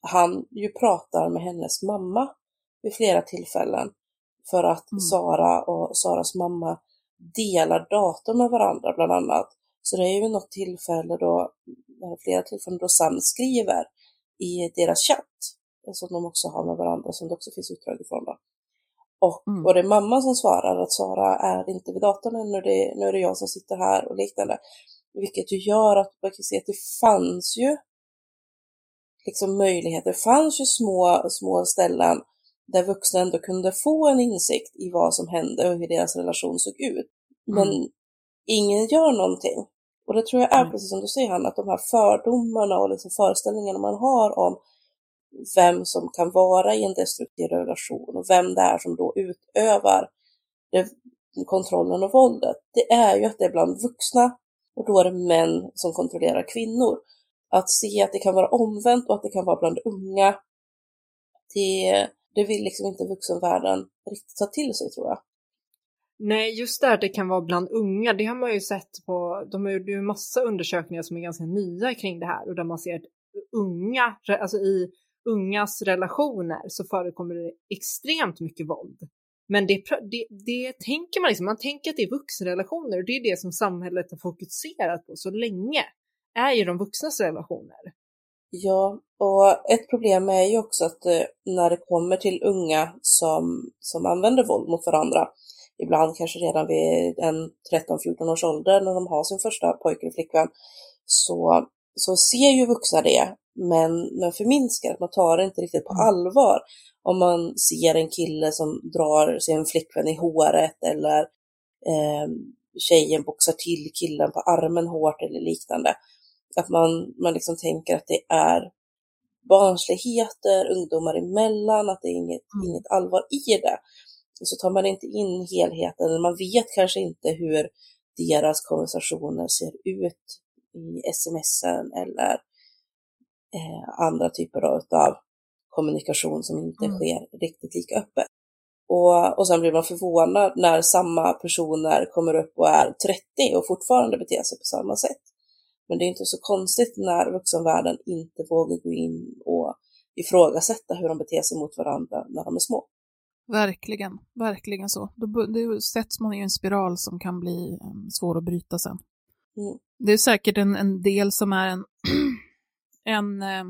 han ju pratar med hennes mamma vid flera tillfällen. För att Mm. Sara och Saras mamma delar dator med varandra bland annat. Så det är ju något tillfälle då, flera tillfällen då Sam skriver i deras chatt, som de också har med varandra, som det också finns utdrag ifrån då. Och, Mm. och det är mamman som svarar att Sara är inte vid datorn ännu, det, nu är det jag som sitter här och liknande. Vilket ju gör att man kan se att det fanns ju liksom möjligheter, det fanns ju små, små ställen där vuxna ändå kunde få en insikt i vad som hände och hur deras relation såg ut. Men Mm. ingen gör någonting. Och det tror jag är Mm. precis som du säger Hanna, att de här fördomarna och liksom föreställningarna man har om vem som kan vara i en destruktiv relation och vem det är som då utövar det, kontrollen och våldet. Det är ju att det är bland vuxna och då är det män som kontrollerar kvinnor. Att se att det kan vara omvänt och att det kan vara bland unga, det, det vill liksom inte vuxenvärlden riktigt ta till sig tror jag. Nej, just det här att det kan vara bland unga, det har man ju sett på, de har gjort ju massa undersökningar som är ganska nya kring det här och där man ser att unga, alltså i ungas relationer så förekommer det extremt mycket våld. Men det, det, det tänker man liksom, man tänker att det är vuxenrelationer och det är det som samhället har fokuserat på så länge, är ju de vuxnas relationer. Ja, och ett problem är ju också att eh, när det kommer till unga som, som använder våld mot varandra, ibland kanske redan vid en 13-14 års ålder när de har sin första pojke eller flickvän, så, så ser ju vuxna det, men, men förminskar, att man tar det inte riktigt på allvar. Om man ser en kille som drar sin flickvän i håret eller eh, tjejen boxar till killen på armen hårt eller liknande. Att man, man liksom tänker att det är barnsligheter ungdomar emellan, att det är inget, Mm. inget allvar i det. Och så tar man inte in helheten, eller man vet kanske inte hur deras konversationer ser ut i smsen eller eh, andra typer av kommunikation som inte Mm. sker riktigt lika öppet. Och, och sen blir man förvånad när samma personer kommer upp och är 30 och fortfarande beter sig på samma sätt. Men det är inte så konstigt när vuxenvärlden inte vågar gå in och ifrågasätta hur de beter sig mot varandra när de är små. Verkligen, verkligen så. Då, då sätts man i en spiral som kan bli um, svår att bryta sen. Mm. Det är säkert en, en del som är en, en eh,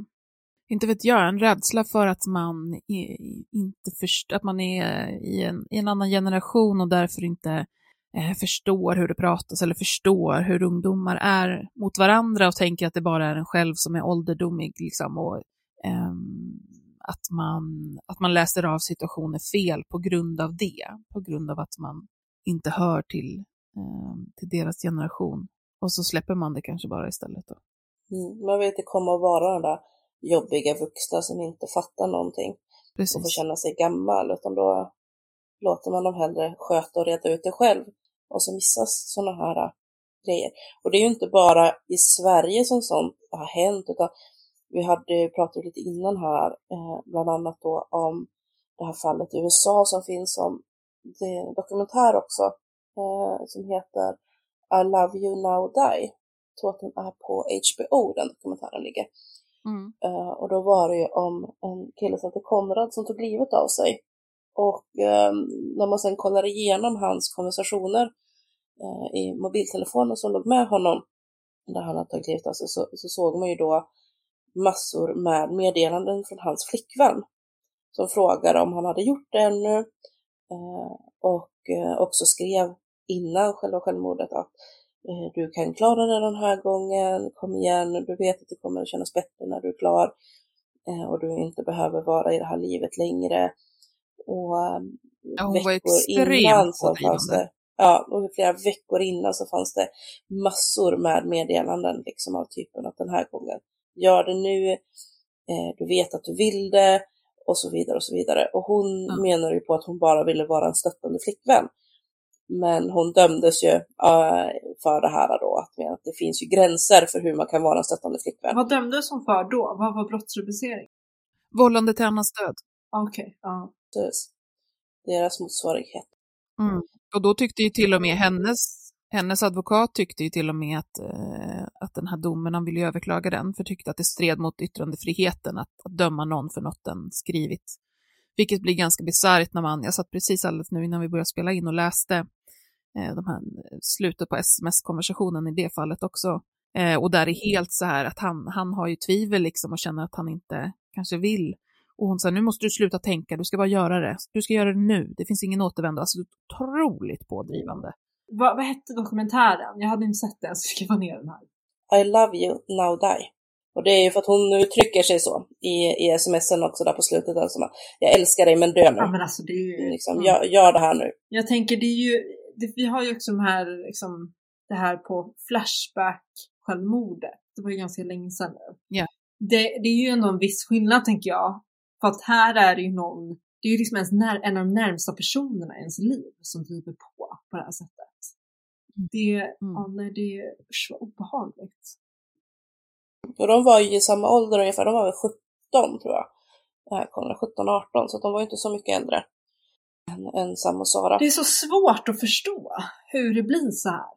inte vet jag, en rädsla för att man är, inte först, att man är i en, i en annan generation och därför inte eh, förstår hur det pratas eller förstår hur ungdomar är mot varandra och tänker att det bara är en själv som är ålderdomig liksom och eh, att, man, att man läser av situationer fel på grund av det, på grund av att man inte hör till, eh, till deras generation. Och så släpper man det kanske bara istället då. Mm. Man vill inte komma och vara den där jobbiga vuxna som inte fattar någonting och får Precis. känna sig gammal, utan då låter man dem hellre sköta och reda ut det själv. Och så missas sådana här äh, grejer. Och det är ju inte bara i Sverige som sånt har hänt, utan vi hade pratat lite innan här, eh, bland annat då om det här fallet i USA som finns om det är en dokumentär också, eh, som heter I Love You Now Die. Jag tror att den är på HBO, den dokumentären ligger. Mm. Eh, och då var det ju om en kille som hette Konrad som tog livet av sig. Och eh, när man sen kollar igenom hans konversationer eh, i mobiltelefonen som låg med honom, där han hade tagit livet av sig, så, så såg man ju då massor med meddelanden från hans flickvän som frågade om han hade gjort det ännu eh, och också skrev innan själva självmordet att eh, du kan klara det den här gången, kom igen, du vet att det kommer att kännas bättre när du är klar eh, och du inte behöver vara i det här livet längre. Och eh, Ja, hon veckor innan så fanns det, ja, och flera veckor innan så fanns det massor med meddelanden liksom av typen att den här gången, gör det nu, eh, du vet att du vill det och så vidare och så vidare. Och hon Ja. menar ju på att hon bara ville vara en stöttande flickvän. Men hon dömdes ju eh, för det här då, att, med att det finns ju gränser för hur man kan vara en stöttande flickvän. Vad dömdes hon för då? Vad var brottsrubricering? Vållande till annans död. Okej, ja. Precis. Deras motsvarighet. Mm. Och då tyckte ju till och med hennes, hennes advokat tyckte ju till och med att, eh, att den här domen, han ville ju överklaga den, för tyckte att det stred mot yttrandefriheten att, att döma någon för något den skrivit. Vilket blir ganska bisarrt när man, jag satt precis alldeles nu innan vi började spela in och läste de här slutet på sms-konversationen i det fallet också. Eh, och där är helt så här att han, han har ju tvivel liksom och känner att han inte kanske vill. Och hon sa, nu måste du sluta tänka, du ska bara göra det. Du ska göra det nu, det finns ingen återvändo. Alltså otroligt pådrivande. Vad, vad hette dokumentären? Jag hade inte sett den, så jag ska skriva ner den här. I love you, now die. Och det är ju för att hon uttrycker sig så i, i smsen också där på slutet. Alltså, jag älskar dig men dö nu. Ja men alltså det är ju... liksom, Mm. gör, gör det här nu. Jag tänker det är ju, det, vi har ju också de här, liksom, det här på Flashback-självmordet. Det var ju ganska länge sedan nu. Ja. Det, det är ju ändå en viss skillnad tänker jag. För att här är det ju någon, det är ju liksom ens när, en av de närmsta personerna i ens liv som driver på på det här sättet. Det, ja, nej, det är vad obehagligt. Och de var ju i samma ålder ungefär, de var väl 17 tror jag. Det här Konrad, 17, 18, så att de var ju inte så mycket äldre än, än Sam och Sara. Det är så svårt att förstå hur det blir så här.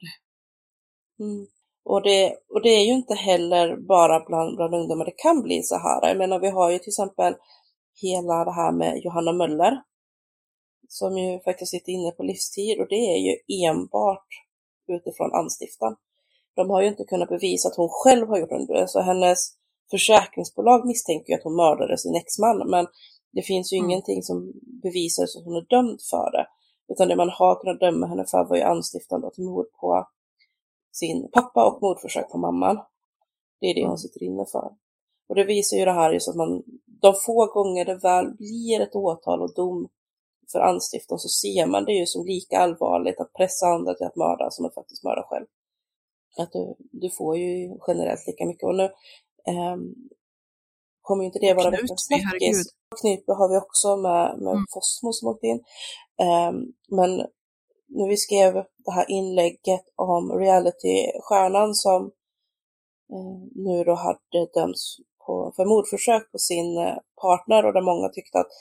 Mm. Och, det, och det är ju inte heller bara bland, bland ungdomar det kan bli så här. Jag menar, vi har ju till exempel hela det här med Johanna Möller, som ju faktiskt sitter inne på livstid och det är ju enbart utifrån anstiftan. De har ju inte kunnat bevisa att hon själv har gjort det, så hennes försäkringsbolag misstänker ju att hon mördade sin exman, men det finns ju Mm. ingenting som bevisar att hon är dömd för det. Utan det man har kunnat döma henne för var ju anstiftan till mord på sin pappa och mordförsök på mamman. Det är det hon sitter inne för. Och det visar ju det här just att man, de få gånger det väl blir ett åtal och dom för anstiftan så ser man det ju som lika allvarligt att pressa andra till att mörda som att faktiskt mörda själv. Att du, du får ju generellt lika mycket. Och nu, ehm, kommer inte det vara veckans snackis. Knutby har vi också med, med Mm. Fossmo som åkte in. Ehm, men när vi skrev det här inlägget om reality-stjärnan som eh, nu då hade dömts på, för mordförsök på sin eh, partner och där många tyckte att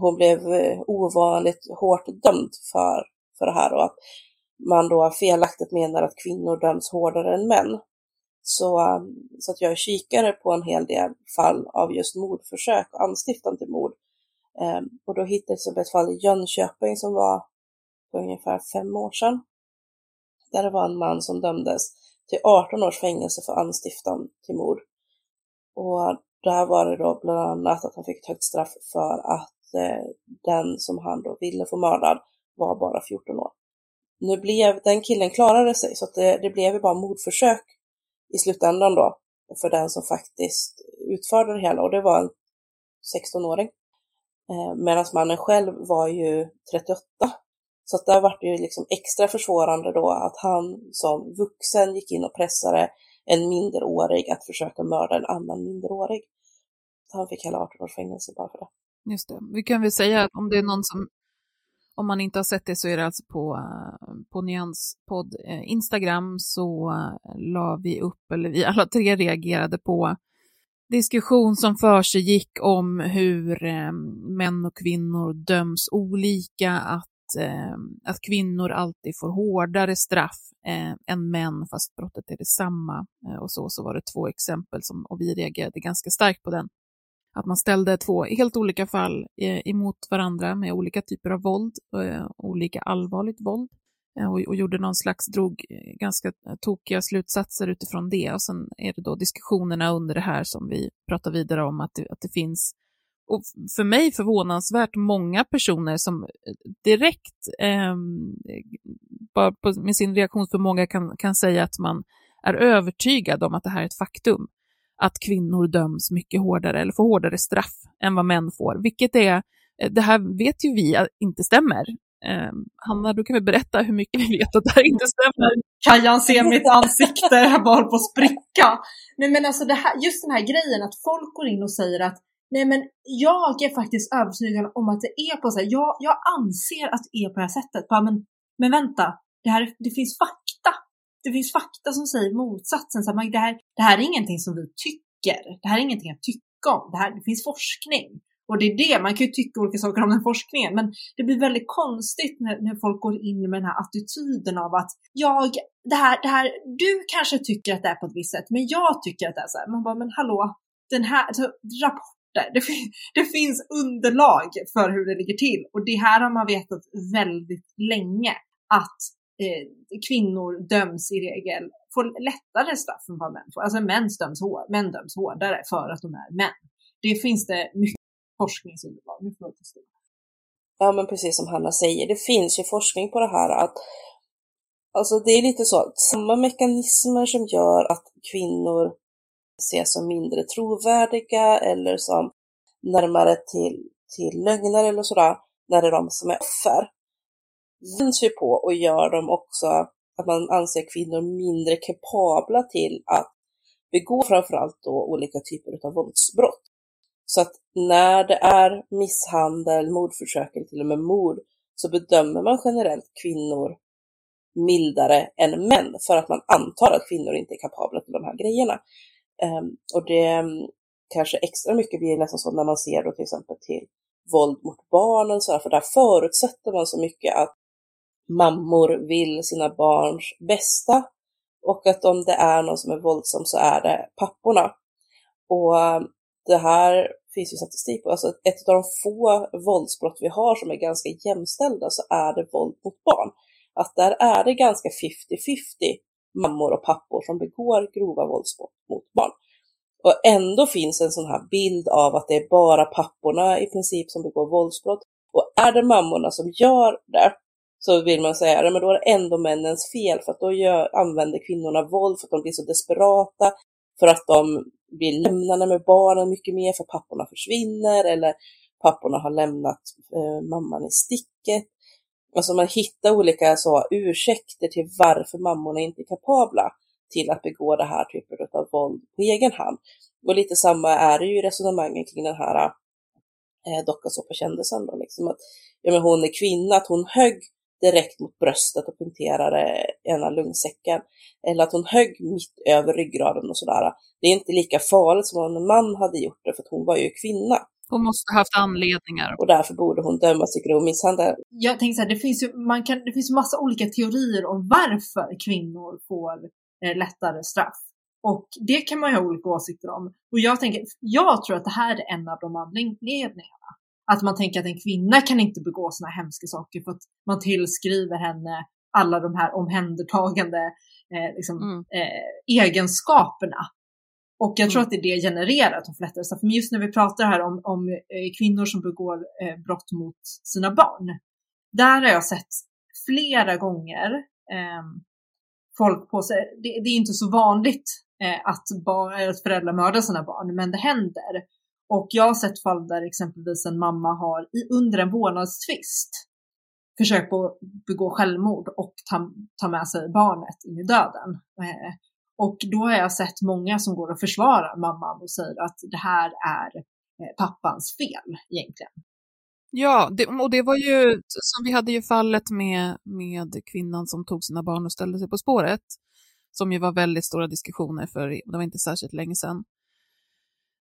hon blev eh, ovanligt hårt dömd för, för det här och att man då felaktigt menar att kvinnor döms hårdare än män. Så, um, så att jag kikade på en hel del fall av just mordförsök och anstiftan till mord. Eh, och då hittades jag ett fall i Jönköping som var för ungefär fem år sedan. Där det var en man som dömdes till 18 års fängelse för anstiftan till mord. Och där var det då bland annat att han fick ett högt straff för att eh, den som han då ville få mördad var bara 14 år. Nu blev den killen klarade sig så att det, det blev ju bara mordförsök i slutändan då för den som faktiskt utförde det hela och det var en 16-åring. Eh, Medan mannen själv var ju 38. Så att där var det ju liksom extra försvårande då att han som vuxen gick in och pressade en minderårig att försöka mörda en annan minderårig. Så han fick hela 18 års fängelse bara för det. Just det. Vi kan väl säga att om det är någon som, om man inte har sett det så är det alltså på, eh, på Nyanspodd eh, Instagram så eh, la vi upp, eller vi alla tre reagerade på diskussion som för sig gick om hur eh, män och kvinnor döms olika, att, eh, att kvinnor alltid får hårdare straff eh, än män fast brottet är detsamma. Eh, och så, så var det två exempel som, och vi reagerade ganska starkt på den att man ställde två helt olika fall eh, emot varandra med olika typer av våld, eh, olika allvarligt våld eh, och, och gjorde någon slags, drog eh, ganska eh, tokiga slutsatser utifrån det. Och sen är det då diskussionerna under det här som vi pratar vidare om, att det, att det finns, och för mig förvånansvärt många personer som eh, direkt, eh, bara på, med sin reaktionsförmåga kan, kan säga att man är övertygad om att det här är ett faktum att kvinnor döms mycket hårdare eller får hårdare straff än vad män får, vilket är, eh, det här vet ju vi inte stämmer. Eh, Hanna, du kan väl berätta hur mycket vi vet att det här inte stämmer? Kajan ser mitt ansikte, jag bara på att spricka. Nej men alltså det här, just den här grejen att folk går in och säger att nej men jag är faktiskt övertygad om att det är på så här, jag, jag anser att det är på det här sättet. Bara, men, men vänta, det, här, det finns fakta. Det finns fakta som säger motsatsen. Så här, det, här, det här är ingenting som vi tycker. Det här är ingenting att tycka om. Det, här, det finns forskning. Och det är det, man kan ju tycka olika saker om den forskningen, men det blir väldigt konstigt när, när folk går in med den här attityden av att jag, det här, det här, du kanske tycker att det är på ett visst sätt, men jag tycker att det är så här. Man bara, men hallå, den här, alltså, rapporter, det, fin- det finns underlag för hur det ligger till och det här har man vetat väldigt länge att eh, kvinnor döms i regel, får lättare straff än vad män får. Alltså män döms, hår, män döms hårdare för att de är män. Det finns det mycket forskningsunderlag. Nu får. Ja, men precis som Hanna säger, det finns ju forskning på det här att alltså det är lite så att samma mekanismer som gör att kvinnor ses som mindre trovärdiga eller som närmare till, till lögner eller sådär, när det är de som är offer, vinns ju på och gör dem också att man anser kvinnor mindre kapabla till att begå framförallt då olika typer av våldsbrott. Så att när det är misshandel, mordförsök eller till och med mord så bedömer man generellt kvinnor mildare än män för att man antar att kvinnor inte är kapabla till de här grejerna. Um, och det um, kanske extra mycket blir nästan så när man ser då till exempel till våld mot barnen, så här, för där förutsätter man så mycket att mammor vill sina barns bästa och att om det är någon som är våldsam så är det papporna. Och eh, det här finns ju statistik på, alltså ett av de få våldsbrott vi har som är ganska jämställda så är det våld mot barn. Att där är det ganska 50-50 mammor och pappor som begår grova våldsbrott mot barn. Och ändå finns en sån här bild av att det är bara papporna i princip som begår våldsbrott. Och är det mammorna som gör det så vill man säga, att då är det ändå männens fel för att då gör, använder kvinnorna våld för att de blir så desperata, för att de blir lämnade med barnen mycket mer för papporna försvinner eller papporna har lämnat eh, mamman i sticket. Alltså man hittar olika så, ursäkter till varför mammorna inte är kapabla. till att begå det här typen av våld på egen hand. Och lite samma är det ju i resonemangen kring den här eh, dockasåpakändisen då, liksom att ja, men hon är kvinna, att hon högg direkt mot bröstet och punkterade ena lungsäcken. Eller att hon högg mitt över ryggraden och sådär. Det är inte lika farligt som om en man hade gjort det, för att hon var ju kvinna. Hon måste ha haft anledningar. Och därför borde hon dömas till grov misshandel. Jag tänker så här, det finns ju, man kan, det finns massa olika teorier om varför kvinnor får eh, lättare straff. Och det kan man ju ha olika åsikter om. Och jag tänker, jag tror att det här är en av de anledningarna. Att man tänker att en kvinna kan inte begå sådana hemska saker för att man tillskriver henne alla de här omhändertagande eh, liksom, mm. eh, egenskaperna. Och jag tror mm. att det är det genererar att de får lättare straff. Men just när vi pratar här om, om eh, kvinnor som begår eh, brott mot sina barn. Där har jag sett flera gånger eh, folk på sig. Det, det, är inte så vanligt eh, att, bar, att föräldrar mördar sina barn, men det händer. Och jag har sett fall där exempelvis en mamma har i, under en vårdnadstvist försökt begå självmord och ta, ta med sig barnet in i döden. Eh, och då har jag sett många som går och försvarar mamman och säger att det här är eh, pappans fel egentligen. Ja, det, och det var ju, som vi hade ju fallet med, med kvinnan som tog sina barn och ställde sig på spåret, som ju var väldigt stora diskussioner för, det var inte särskilt länge sedan.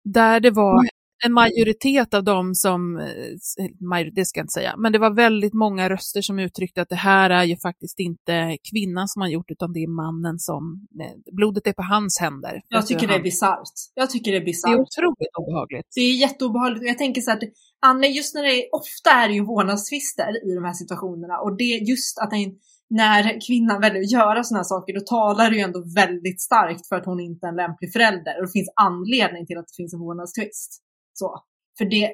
Där det var en majoritet av dem som, eh, det ska jag inte säga, men det var väldigt många röster som uttryckte att det här är ju faktiskt inte kvinnan som har gjort utan det är mannen som, blodet är på hans händer. Jag tycker det är bisarrt. Jag tycker det är bisarrt. Det är otroligt obehagligt. Det är jätteobehagligt. Jag tänker så att Anne, just när det är, ofta är det ju vårdnadstvister i de här situationerna och det just att en när kvinnan väljer att göra sådana här saker, då talar det ju ändå väldigt starkt för att hon inte är en lämplig förälder. Och det finns anledning till att det finns en vårdnadstvist. Så. För det,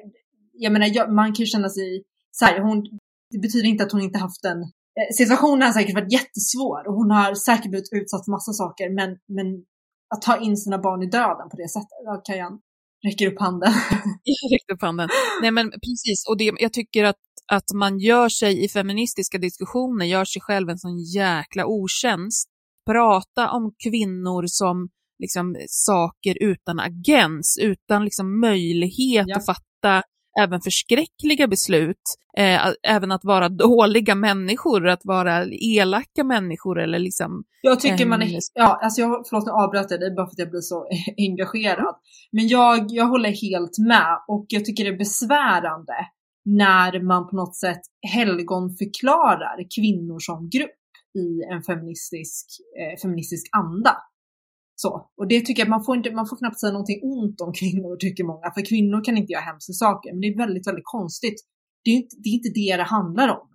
jag menar, man kan ju känna sig så här, hon, det betyder inte att hon inte haft en eh, Situationen har säkert varit jättesvår och hon har säkert blivit utsatt för massa saker, men, men att ta in sina barn i döden på det sättet, ja, Kajan räcker upp handen. jag räcker upp handen. Nej men precis, och det, jag tycker att, att man gör sig i feministiska diskussioner, gör sig själv en sån jäkla otjänst. Prata om kvinnor som liksom, saker utan agens, utan liksom, möjlighet ja. att fatta även förskräckliga beslut, eh, även att vara dåliga människor, att vara elaka människor eller liksom... Jag tycker man är, ja, alltså jag, förlåt nu avbröt jag dig bara för att jag blir så engagerad. Men jag, jag håller helt med och jag tycker det är besvärande när man på något sätt helgonförklarar kvinnor som grupp i en feministisk, eh, feministisk anda. Så. Och det tycker jag, man får, inte, man får knappt säga någonting ont om kvinnor tycker många, för kvinnor kan inte göra hemska saker. Men det är väldigt, väldigt konstigt. Det är inte det, är inte det, det handlar om.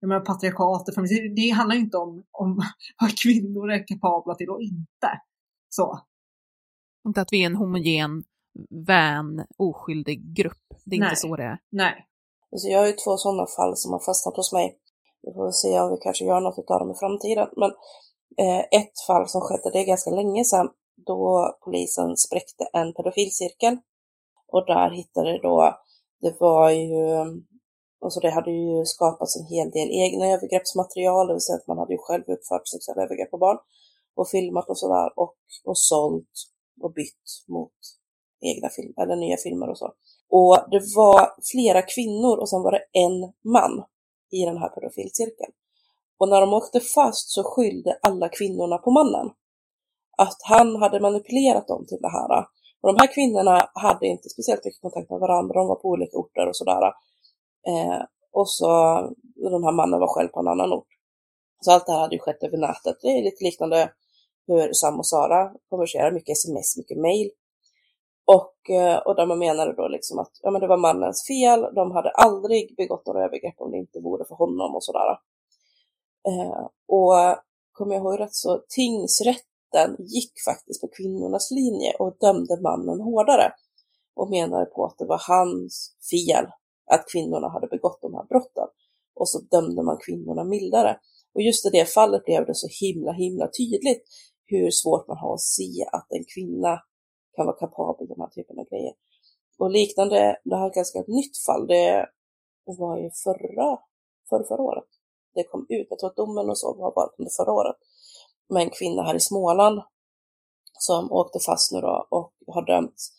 Jag menar patriarkatet, det, det handlar inte om, om vad kvinnor är kapabla till och inte. Så. Inte att vi är en homogen, vän, oskyldig grupp. Det är Nej. inte så det är. Nej. Alltså jag har ju två sådana fall som har fastnat hos mig. Vi får se om vi kanske gör något av dem i framtiden. Men Eh, ett fall som skedde, det är ganska länge sedan, då polisen spräckte en pedofilcirkel. Och där hittade då, det var ju, alltså det hade ju skapats en hel del egna övergreppsmaterial, det vill säga att man hade ju själv utfört sexuella övergrepp på barn och filmat och sådär och, och sålt och bytt mot egna filmer eller nya filmer och så. Och det var flera kvinnor och sen var det en man i den här pedofilcirkeln. Och när de åkte fast så skyllde alla kvinnorna på mannen. Att han hade manipulerat dem till det här. Och de här kvinnorna hade inte speciellt mycket kontakt med varandra, de var på olika orter och sådär. Eh, och så den här mannen var själv på en annan ort. Så allt det här hade ju skett över nätet. Det är lite liknande hur Sam och Sara konverserar, mycket sms, mycket mail. Och, eh, och där man menade då liksom att ja, men det var mannens fel, de hade aldrig begått några övergrepp om det inte vore för honom och sådär. Eh, och kommer jag ihåg rätt så tingsrätten gick faktiskt på kvinnornas linje och dömde mannen hårdare och menade på att det var hans fel att kvinnorna hade begått de här brotten. Och så dömde man kvinnorna mildare. Och just i det fallet blev det så himla, himla tydligt hur svårt man har att se att en kvinna kan vara kapabel till de här typen av grejer. Och liknande, det här är ett ganska nytt fall, det var ju förra, förra, förra året det kom ut. Jag tror att domen och så var bara under förra året. Med en kvinna här i Småland som åkte fast nu då och har dömts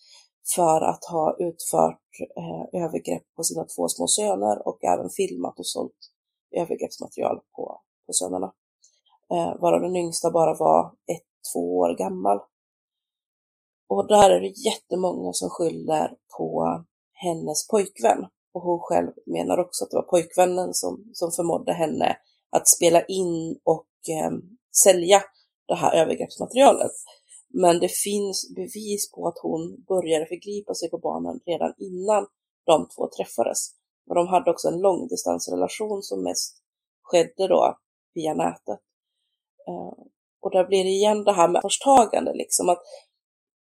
för att ha utfört eh, övergrepp på sina två små söner och även filmat och sålt övergreppsmaterial på, på sönerna. Eh, varav den yngsta bara var ett, två år gammal. Och där är det jättemånga som skyller på hennes pojkvän. Och hon själv menar också att det var pojkvännen som, som förmådde henne att spela in och eh, sälja det här övergreppsmaterialet. Men det finns bevis på att hon började förgripa sig på barnen redan innan de två träffades. Och de hade också en långdistansrelation som mest skedde då via nätet. Eh, och där blir det igen det här med förstagande, liksom att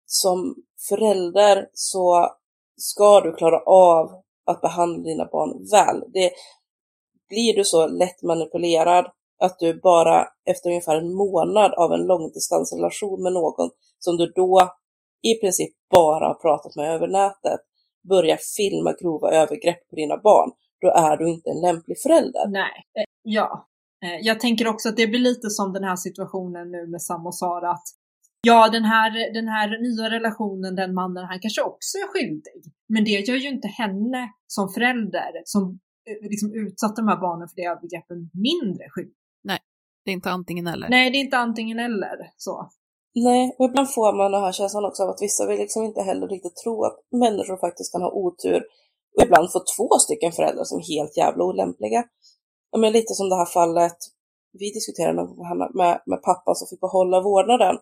som förälder så ska du klara av att behandla dina barn väl. Det, blir du så lätt manipulerad att du bara efter ungefär en månad av en långdistansrelation med någon som du då i princip bara har pratat med över nätet börjar filma grova övergrepp på dina barn, då är du inte en lämplig förälder. Nej, eh, ja. Eh, jag tänker också att det blir lite som den här situationen nu med Sam och Sara, att ja, den här, den här nya relationen, den mannen, han kanske också är skyldig. Men det gör ju inte henne som förälder, som eh, liksom utsatte de här barnen för det övergreppen, mindre skyldig. Nej, det är inte antingen eller. Nej, det är inte antingen eller. Så. Nej, och ibland får man den här känslan också av att vissa vill liksom inte heller riktigt tro att människor faktiskt kan ha otur och ibland få två stycken föräldrar som är helt jävla olämpliga. Men lite som det här fallet vi diskuterade med, med pappa som fick behålla vårdnaden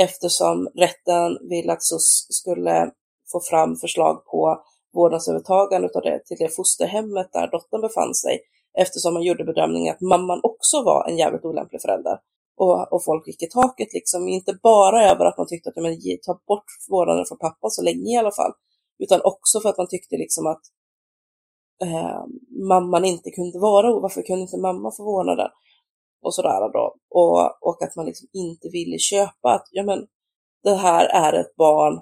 eftersom rätten ville att SOS skulle få fram förslag på vårdnadsövertagande av det till det fosterhemmet där dottern befann sig eftersom man gjorde bedömningen att mamman också var en jävligt olämplig förälder. Och, och folk gick i taket liksom, inte bara över att man tyckte att men, ta bort vårdnaden från pappa så länge i alla fall, utan också för att man tyckte liksom att eh, mamman inte kunde vara, varför kunde inte mamma få vårdnaden? Och sådär då. Och, och att man liksom inte ville köpa att, ja men, det här är ett barn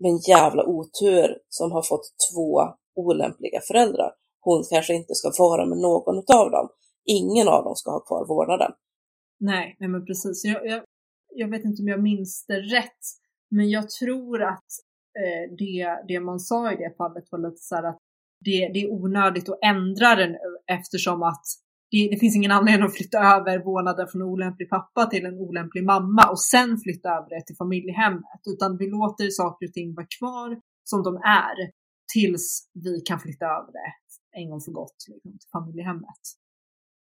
med en jävla otur som har fått två olämpliga föräldrar. Hon kanske inte ska vara med någon av dem. Ingen av dem ska ha kvar vårdnaden. Nej, nej men precis. Jag, jag, jag vet inte om jag minns det rätt, men jag tror att eh, det, det man sa i det fallet var lite så här att det, det är onödigt att ändra det nu eftersom att det, det, finns ingen anledning att flytta över vårdnaden från en olämplig pappa till en olämplig mamma och sen flytta över det till familjehemmet. Utan vi låter saker och ting vara kvar som de är tills vi kan flytta över det en gång för gott liksom, till familjehemmet.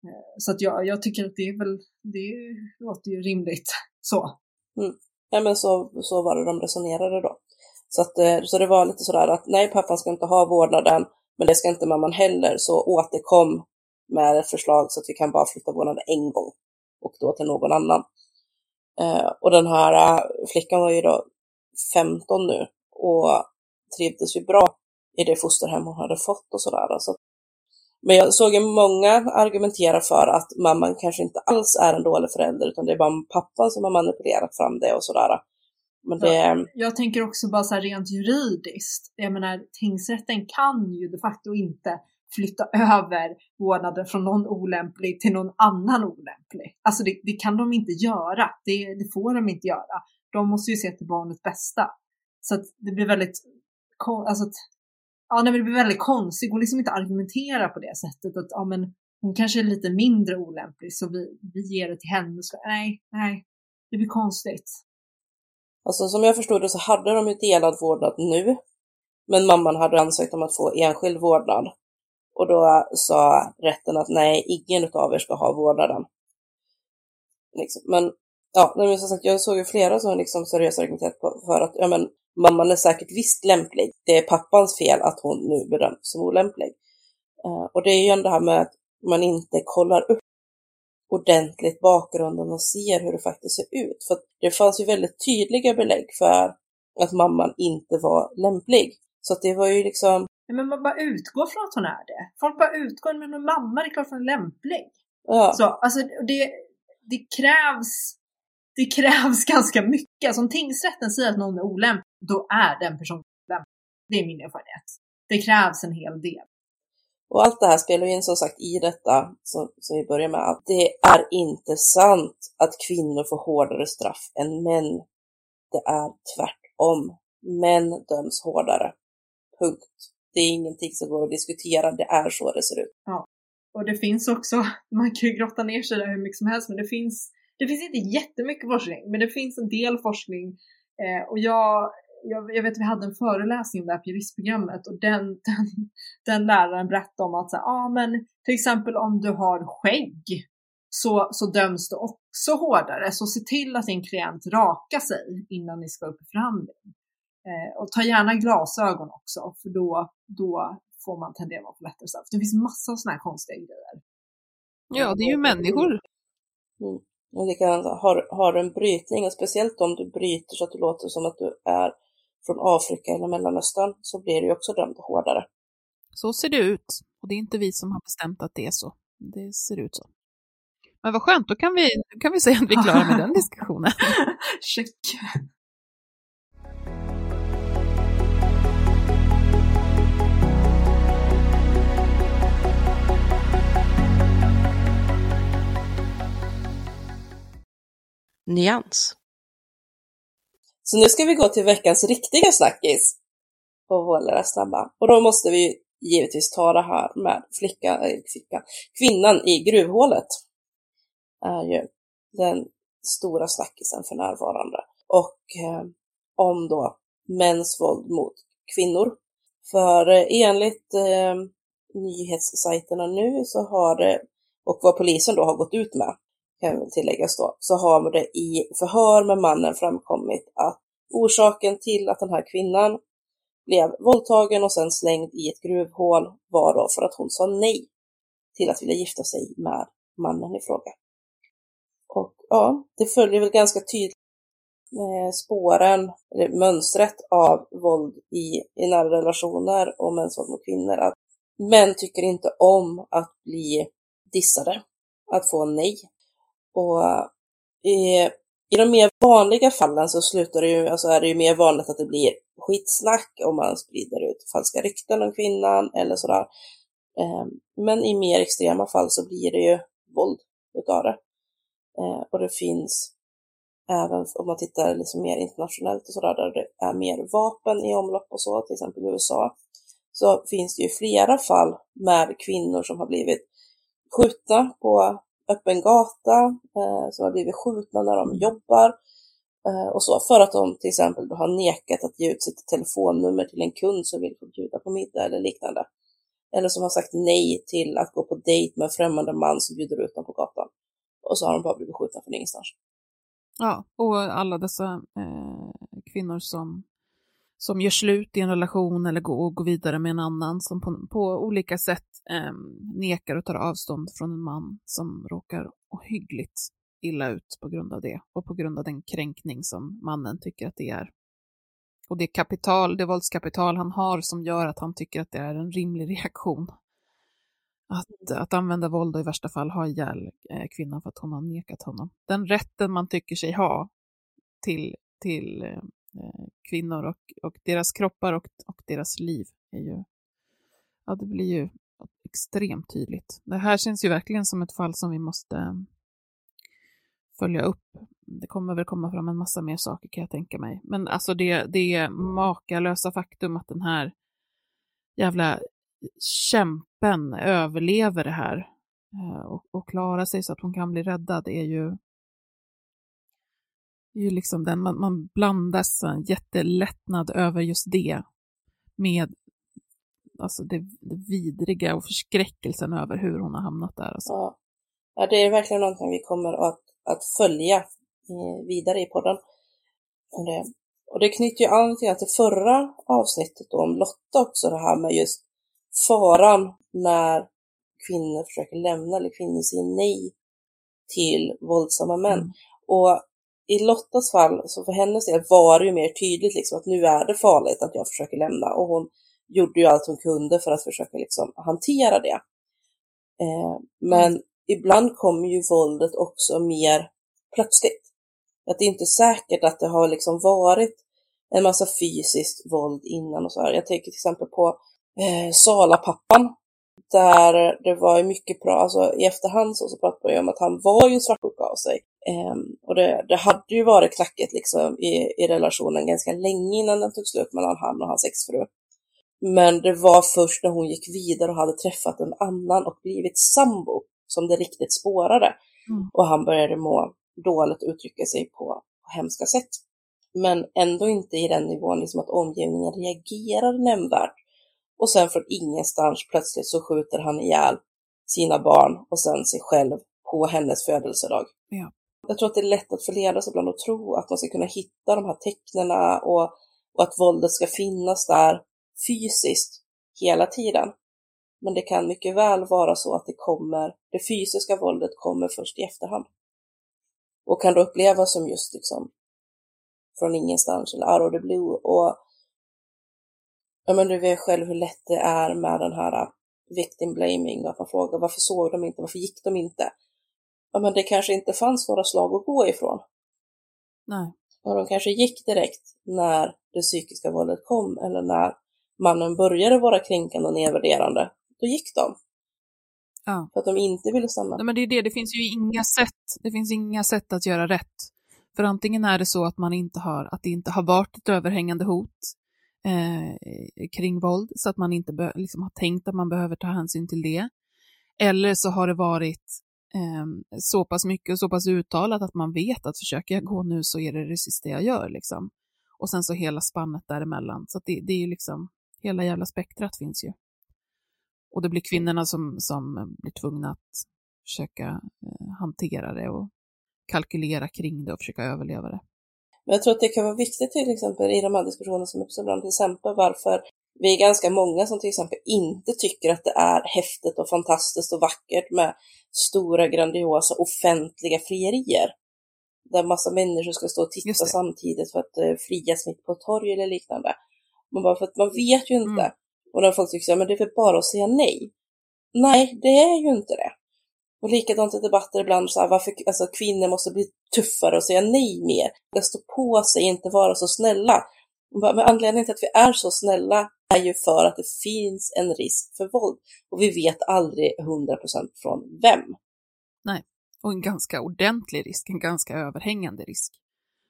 Eh, så att jag, jag tycker att det är väl, det låter ju rimligt så. Mm. Ja men så, så var det de resonerade då. Så, att, eh, så det var lite sådär att nej, pappan ska inte ha vårdnaden, men det ska inte mamman heller, så återkom med ett förslag så att vi kan bara flytta vårdnaden en gång och då till någon annan. Eh, och den här eh, flickan var ju då 15 nu och trivdes ju bra i det fosterhem hon hade fått och sådär. Så men jag såg ju många argumentera för att mamman kanske inte alls är en dålig förälder utan det är bara pappan som har manipulerat fram det och sådär. Men det... Ja, jag tänker också bara så här rent juridiskt. Jag menar, tingsrätten kan ju de facto inte flytta över vårdnaden från någon olämplig till någon annan olämplig. Alltså det, det kan de inte göra. Det, det, får de inte göra. De måste ju se till barnets bästa. Så att det blir väldigt, alltså att ja, nej, det blir väldigt konstigt. Hon liksom inte argumentera på det sättet att ja, men hon kanske är lite mindre olämplig så vi, vi ger det till henne. Så, nej, nej, det blir konstigt. Alltså som jag förstod det så hade de ju delad vårdnad nu, men mamman hade ansökt om att få enskild vårdnad. Och då sa rätten att nej, ingen av er ska ha vårdnaden. Liksom. Men ja, men som sagt, jag såg ju flera som liksom seriöst argumenterat för att ja, men, mamman är säkert visst lämplig. Det är pappans fel att hon nu bedöms som olämplig. Uh, och det är ju ändå det här med att man inte kollar upp ordentligt bakgrunden och ser hur det faktiskt ser ut. För det fanns ju väldigt tydliga belägg för att mamman inte var lämplig. Så att det var ju liksom men man bara utgår från att hon är det. Folk bara utgår, men en mamma det är klart hon är lämplig. Ja. Så, alltså det, det krävs det krävs ganska mycket. Alltså om tingsrätten säger att någon är olämplig, då är den personen olämplig. Det är min erfarenhet. Det krävs en hel del. Och allt det här spelar in som sagt i detta, som, som vi börjar med, att det är inte sant att kvinnor får hårdare straff än män det är tvärtom. Män döms hårdare. Punkt. Det är ingenting som går att diskutera, det är så det ser ut. Ja. Och det finns också, man kan ju grotta ner sig där hur mycket som helst, men det finns, det finns inte jättemycket forskning, men det finns en del forskning. Eh, och jag, jag, jag vet att vi hade en föreläsning om det här på juristprogrammet och den, den, den läraren berättade om att så ah, men till exempel om du har skägg så, så döms du också hårdare. Så se till att din klient rakar sig innan ni ska upp i förhandling. Eh, och ta gärna glasögon också, för då, då får man tendera att vara på lättare straff. Det finns massor av sådana här konstiga grejer. Ja, det är ju människor. Mm. Och det kan, har, har du en brytning, och speciellt om du bryter så att du låter som att du är från Afrika eller Mellanöstern, så blir du också dömd hårdare. Så ser det ut. Och det är inte vi som har bestämt att det är så. Det ser ut så. Men vad skönt, då kan vi, kan vi säga att vi är klara med den diskussionen. Check. Nyans. Så nu ska vi gå till veckans riktiga snackis på vår snabba. Och då måste vi givetvis ta det här med flicka, eh, flicka, kvinnan i gruvhålet. är ju den stora snackisen för närvarande. Och eh, om då mäns våld mot kvinnor. För eh, enligt eh, nyhetssajterna nu så har det, och vad polisen då har gått ut med, kan väl tilläggas då, så har det i förhör med mannen framkommit att orsaken till att den här kvinnan blev våldtagen och sen slängd i ett gruvhål var då för att hon sa nej till att vilja gifta sig med mannen i fråga. Och ja, det följer väl ganska tydligt eh, spåren, eller mönstret av våld i, i nära relationer och mäns våld mot kvinnor. Att män tycker inte om att bli dissade, att få nej. Och i, i de mer vanliga fallen så slutar det ju, alltså är det ju mer vanligt att det blir skitsnack om man sprider ut falska rykten om kvinnan eller sådär. Ehm, men i mer extrema fall så blir det ju våld utav det. Ehm, och det finns även om man tittar liksom mer internationellt och sådär, där det är mer vapen i omlopp och så, till exempel i USA, så finns det ju flera fall med kvinnor som har blivit skjutna på öppen gata, eh, som har blivit skjutna när de jobbar eh, och så, för att de till exempel har nekat att ge ut sitt telefonnummer till en kund som vill få bjuda på middag eller liknande. Eller som har sagt nej till att gå på dejt med en främmande man som bjuder ut dem på gatan. Och så har de bara blivit skjutna från ingenstans. Ja, och alla dessa eh, kvinnor som, som gör slut i en relation eller går, går vidare med en annan som på, på olika sätt eh, nekar och tar avstånd från en man som råkar ohyggligt illa ut på grund av det och på grund av den kränkning som mannen tycker att det är. Och det kapital, det våldskapital han har som gör att han tycker att det är en rimlig reaktion att, att använda våld och i värsta fall ha ihjäl eh, kvinnan för att hon har nekat honom. Den rätten man tycker sig ha till, till eh, Eh, kvinnor och, och deras kroppar och, och deras liv är ju, ja det blir ju extremt tydligt. Det här känns ju verkligen som ett fall som vi måste eh, följa upp. Det kommer väl komma fram en massa mer saker kan jag tänka mig. Men alltså det, det makalösa faktum att den här jävla kämpen överlever det här eh, och, och klarar sig så att hon kan bli räddad är ju, ju liksom den, man, man blandas en jättelättnad över just det med alltså det, det vidriga och förskräckelsen över hur hon har hamnat där. Alltså. Ja. ja, det är verkligen någonting vi kommer att, att följa eh, vidare i podden. Och det, och det knyter ju an till det förra avsnittet då om Lotta också, det här med just faran när kvinnor försöker lämna eller kvinnor säger nej till våldsamma män. Mm. Och i Lottas fall, så för hennes del var det ju mer tydligt liksom att nu är det farligt att jag försöker lämna och hon gjorde ju allt hon kunde för att försöka liksom hantera det. Eh, men mm. ibland kommer ju våldet också mer plötsligt. Att det är inte säkert att det har liksom varit en massa fysiskt våld innan och så här. Jag tänker till exempel på eh, Salapappan, där det var mycket bra, alltså i efterhand så, så pratade man ju om att han var ju svartsjuka av sig. Um, och det, det, hade ju varit knackigt liksom i, i relationen ganska länge innan den tog slut mellan han och hans exfru. Men det var först när hon gick vidare och hade träffat en annan och blivit sambo som det riktigt spårade. Mm. Och han började må dåligt uttrycka sig på, på hemska sätt. Men ändå inte i den nivån liksom att omgivningen reagerar nämnvärt. Och sen från ingenstans plötsligt så skjuter han ihjäl sina barn och sen sig själv på hennes födelsedag. Ja. Jag tror att det är lätt att förledas ibland och tro att man ska kunna hitta de här tecknena och, och att våldet ska finnas där fysiskt hela tiden. Men det kan mycket väl vara så att det kommer, det fysiska våldet kommer först i efterhand. Och kan då upplevas som just liksom från ingenstans eller out of the blue. Och ja, men du vet själv hur lätt det är med den här victim blaming, att man frågar varför såg de inte, varför gick de inte? Ja, men det kanske inte fanns några slag att gå ifrån. Nej. Och de kanske gick direkt när det psykiska våldet kom eller när mannen började vara kränkande och nedvärderande. Då gick de. Ja. För att de inte ville stanna. Nej, men det är det, det finns ju inga sätt, det finns inga sätt att göra rätt. För antingen är det så att man inte har, att det inte har varit ett överhängande hot eh, kring våld, så att man inte liksom har tänkt att man behöver ta hänsyn till det. Eller så har det varit eh, så pass mycket och så pass uttalat att man vet att försöker jag gå nu så är det det sista jag gör. Liksom. Och sen så hela spannet däremellan. Så det, det är ju liksom, hela jävla spektrat finns ju. Och det blir kvinnorna som, som blir tvungna att försöka eh, hantera det och kalkylera kring det och försöka överleva det. Men jag tror att det kan vara viktigt till exempel i de här diskussionerna som uppstår ibland, till exempel varför vi är ganska många som till exempel inte tycker att det är häftigt och fantastiskt och vackert med stora grandiosa offentliga frierier. Där massa människor ska stå och titta samtidigt för att uh, frias mitt på ett torg eller liknande. Man bara, för att man vet ju inte. Mm. Och när folk tycker att det är väl bara att säga nej. Nej, det är ju inte det. Och likadant i debatter ibland, så här, varför alltså, kvinnor måste bli tuffare och säga nej mer. Jag står på sig, inte vara så snälla. Men anledningen till att vi är så snälla är ju för att det finns en risk för våld. Och vi vet aldrig 100% från vem. Nej, och en ganska ordentlig risk, en ganska överhängande risk.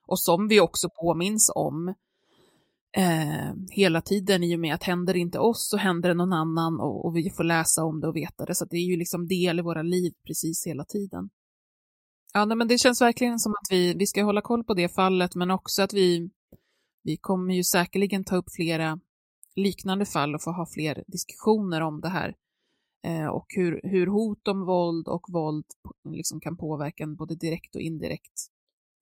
Och som vi också påminns om eh, hela tiden i och med att händer det inte oss så händer det någon annan och, och, vi får läsa om det och veta det. Så det är ju liksom del i våra liv precis hela tiden. Ja, nej, men det känns verkligen som att vi, vi ska hålla koll på det fallet, men också att vi, vi kommer ju säkerligen ta upp flera liknande fall och få ha fler diskussioner om det här. Eh, och hur, hur hot om våld och våld liksom kan påverka en både direkt och indirekt.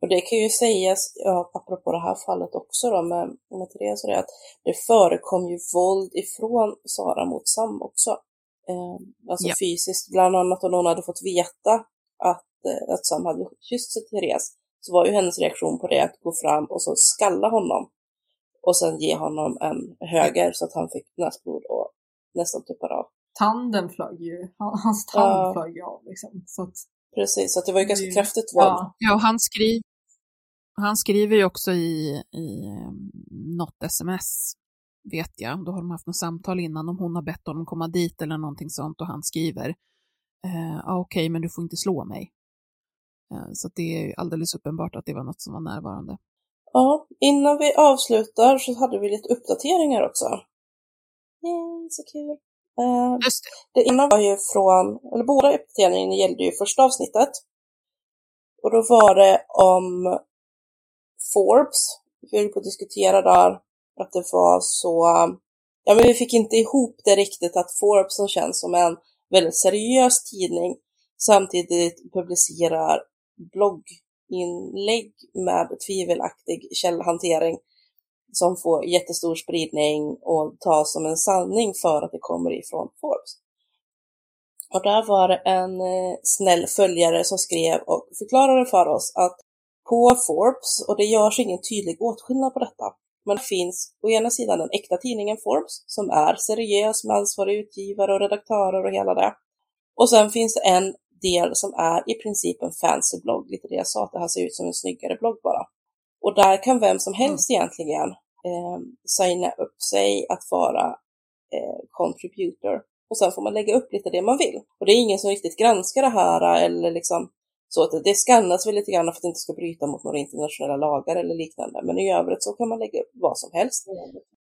Och det kan ju sägas, ja, apropå det här fallet också då med, med Therese, det att det förekom ju våld ifrån Sara mot Sam också. Eh, alltså ja. fysiskt, bland annat om någon hade fått veta att, eh, att Sam hade kysst sig Therese, så var ju hennes reaktion på det att gå fram och så skalla honom. Och sen ge honom en höger så att han fick näsblod och nästan tuppade av. Tanden flög ju, hans tand ja. flög ju av liksom. Så att... Precis, så det var ju ganska kraftigt våld. Ja, ja han, skriv, han skriver ju också i, i um, något sms, vet jag, då har de haft något samtal innan om hon har bett honom komma dit eller någonting sånt och han skriver, eh, ah, okej, okay, men du får inte slå mig. Eh, så det är alldeles uppenbart att det var något som var närvarande. Ja, innan vi avslutar så hade vi lite uppdateringar också. Yay, så kul. Uh, Just det. det ena var ju från, eller båda uppdateringarna gällde ju första avsnittet. Och då var det om Forbes. Vi höll på att diskutera där att det var så, ja men vi fick inte ihop det riktigt att Forbes som känns som en väldigt seriös tidning samtidigt publicerar blogginlägg med tvivelaktig källhantering som får jättestor spridning och tas som en sanning för att det kommer ifrån Forbes. Och där var det en eh, snäll följare som skrev och förklarade för oss att på Forbes, och det görs ingen tydlig åtskillnad på detta, men det finns å ena sidan den äkta tidningen Forbes som är seriös med ansvarig utgivare och redaktörer och hela det. Och sen finns det en del som är i princip en fancy blogg, lite det jag sa, att det här ser ut som en snyggare blogg bara. Och där kan vem som helst mm. egentligen eh, signa upp sig att vara eh, contributor och sen får man lägga upp lite det man vill. Och det är ingen som riktigt granskar det här eller liksom så att det skannas väl lite grann för att det inte ska bryta mot några internationella lagar eller liknande. Men i övrigt så kan man lägga upp vad som helst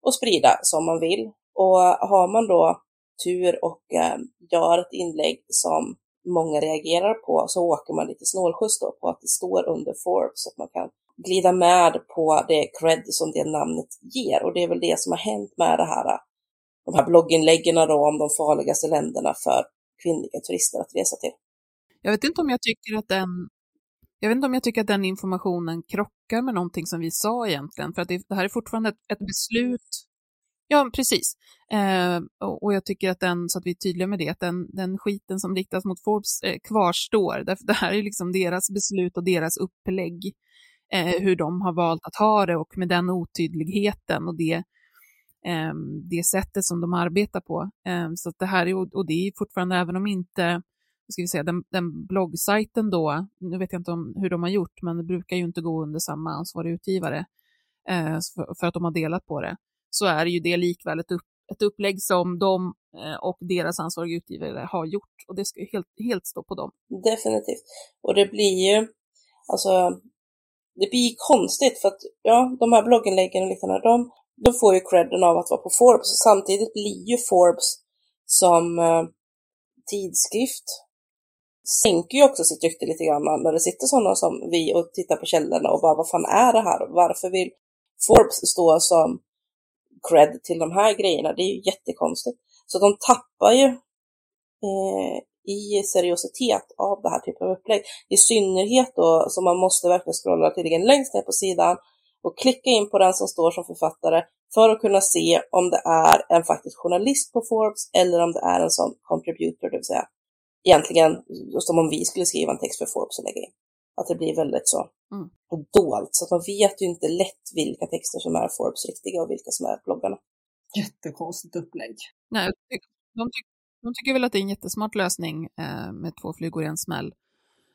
och sprida som man vill. Och har man då tur och eh, gör ett inlägg som många reagerar på så åker man lite snålskjuts då på att det står under Forbes så att man kan glida med på det cred som det namnet ger. Och det är väl det som har hänt med det här, de här blogginläggen då om de farligaste länderna för kvinnliga turister att resa till. Jag vet inte om jag tycker att den jag vet inte om jag tycker att den informationen krockar med någonting som vi sa egentligen, för att det, det här är fortfarande ett, ett beslut. Ja, precis. Eh, och, och, jag tycker att den, så att vi är tydliga med det, att den, den skiten som riktas mot Forbes eh, kvarstår. Därför det här är liksom deras beslut och deras upplägg, eh, hur de har valt att ha det och med den otydligheten och det, eh, det sättet som de arbetar på. Eh, så det här är, och det är fortfarande, även om inte ska vi säga, den, den bloggsajten då, nu vet jag inte om hur de har gjort, men det brukar ju inte gå under samma ansvarig utgivare eh, för, för, att de har delat på det, så är ju det likväl ett, upp, ett upplägg som de eh, och deras ansvariga utgivare har gjort och det ska ju helt, helt stå på dem. Definitivt. Och det blir ju, alltså, det blir konstigt för att ja, de här blogginläggen och liknande, de, de får ju credden av att vara på Forbes. Samtidigt blir ju Forbes som eh, tidskrift sänker ju också sitt rykte lite grann när det sitter sådana som vi och tittar på källorna och bara vad fan är det här? Varför vill Forbes stå som cred till de här grejerna? Det är ju jättekonstigt. Så de tappar ju eh, i seriositet av det här typen av upplägg. I synnerhet då som man måste verkligen scrolla tydligen längst ner på sidan och klicka in på den som står som författare för att kunna se om det är en faktisk journalist på Forbes eller om det är en sån contributor, det vill säga egentligen som om vi skulle skriva en text för Forbes och lägga in. Att det blir väldigt så mm. dolt, så att man vet ju inte lätt vilka texter som är Forbes riktiga och vilka som är bloggarna. Jättekonstigt upplägg. Nej, de, ty de tycker väl att det är en jättesmart lösning eh, med två flugor i en smäll.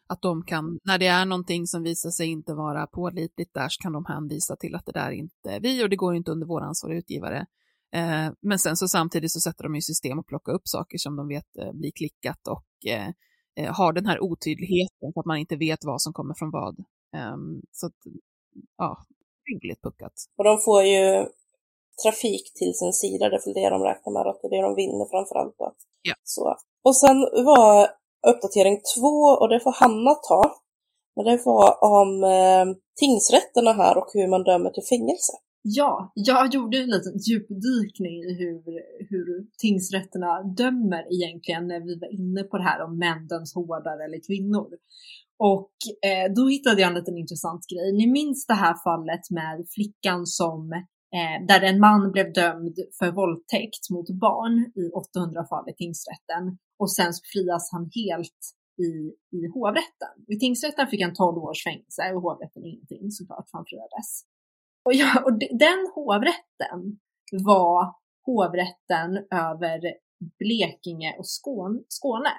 Att de kan, när det är någonting som visar sig inte vara pålitligt där, så kan de hänvisa till att det där inte är vi och det går inte under vår ansvariga utgivare. Eh, men sen så samtidigt så sätter de i system att plocka upp saker som de vet eh, blir klickat och eh, har den här otydligheten för att man inte vet vad som kommer från vad. Ehm, så att, ja, hyggligt puckat. Och de får ju trafik till sin sida, det är väl det de räknar med, att det är det de vinner framför allt. Då. Ja. Så. Och sen var uppdatering två, och det får Hanna ta, men det var om eh, tingsrätterna här och hur man dömer till fängelse. Ja, jag gjorde en liten djupdykning i hur, hur tingsrätterna dömer egentligen när vi var inne på det här om män döms hårdare eller kvinnor. Och eh, då hittade jag en liten intressant grej. Ni minns det här fallet med flickan som eh, där en man blev dömd för våldtäkt mot barn i 800 fall i tingsrätten och sen frias han helt i, i hovrätten. I tingsrätten fick han 12 års fängelse och hovrätten ingenting såklart, för han friades. Och, ja, och den hovrätten var hovrätten över Blekinge och Skåne.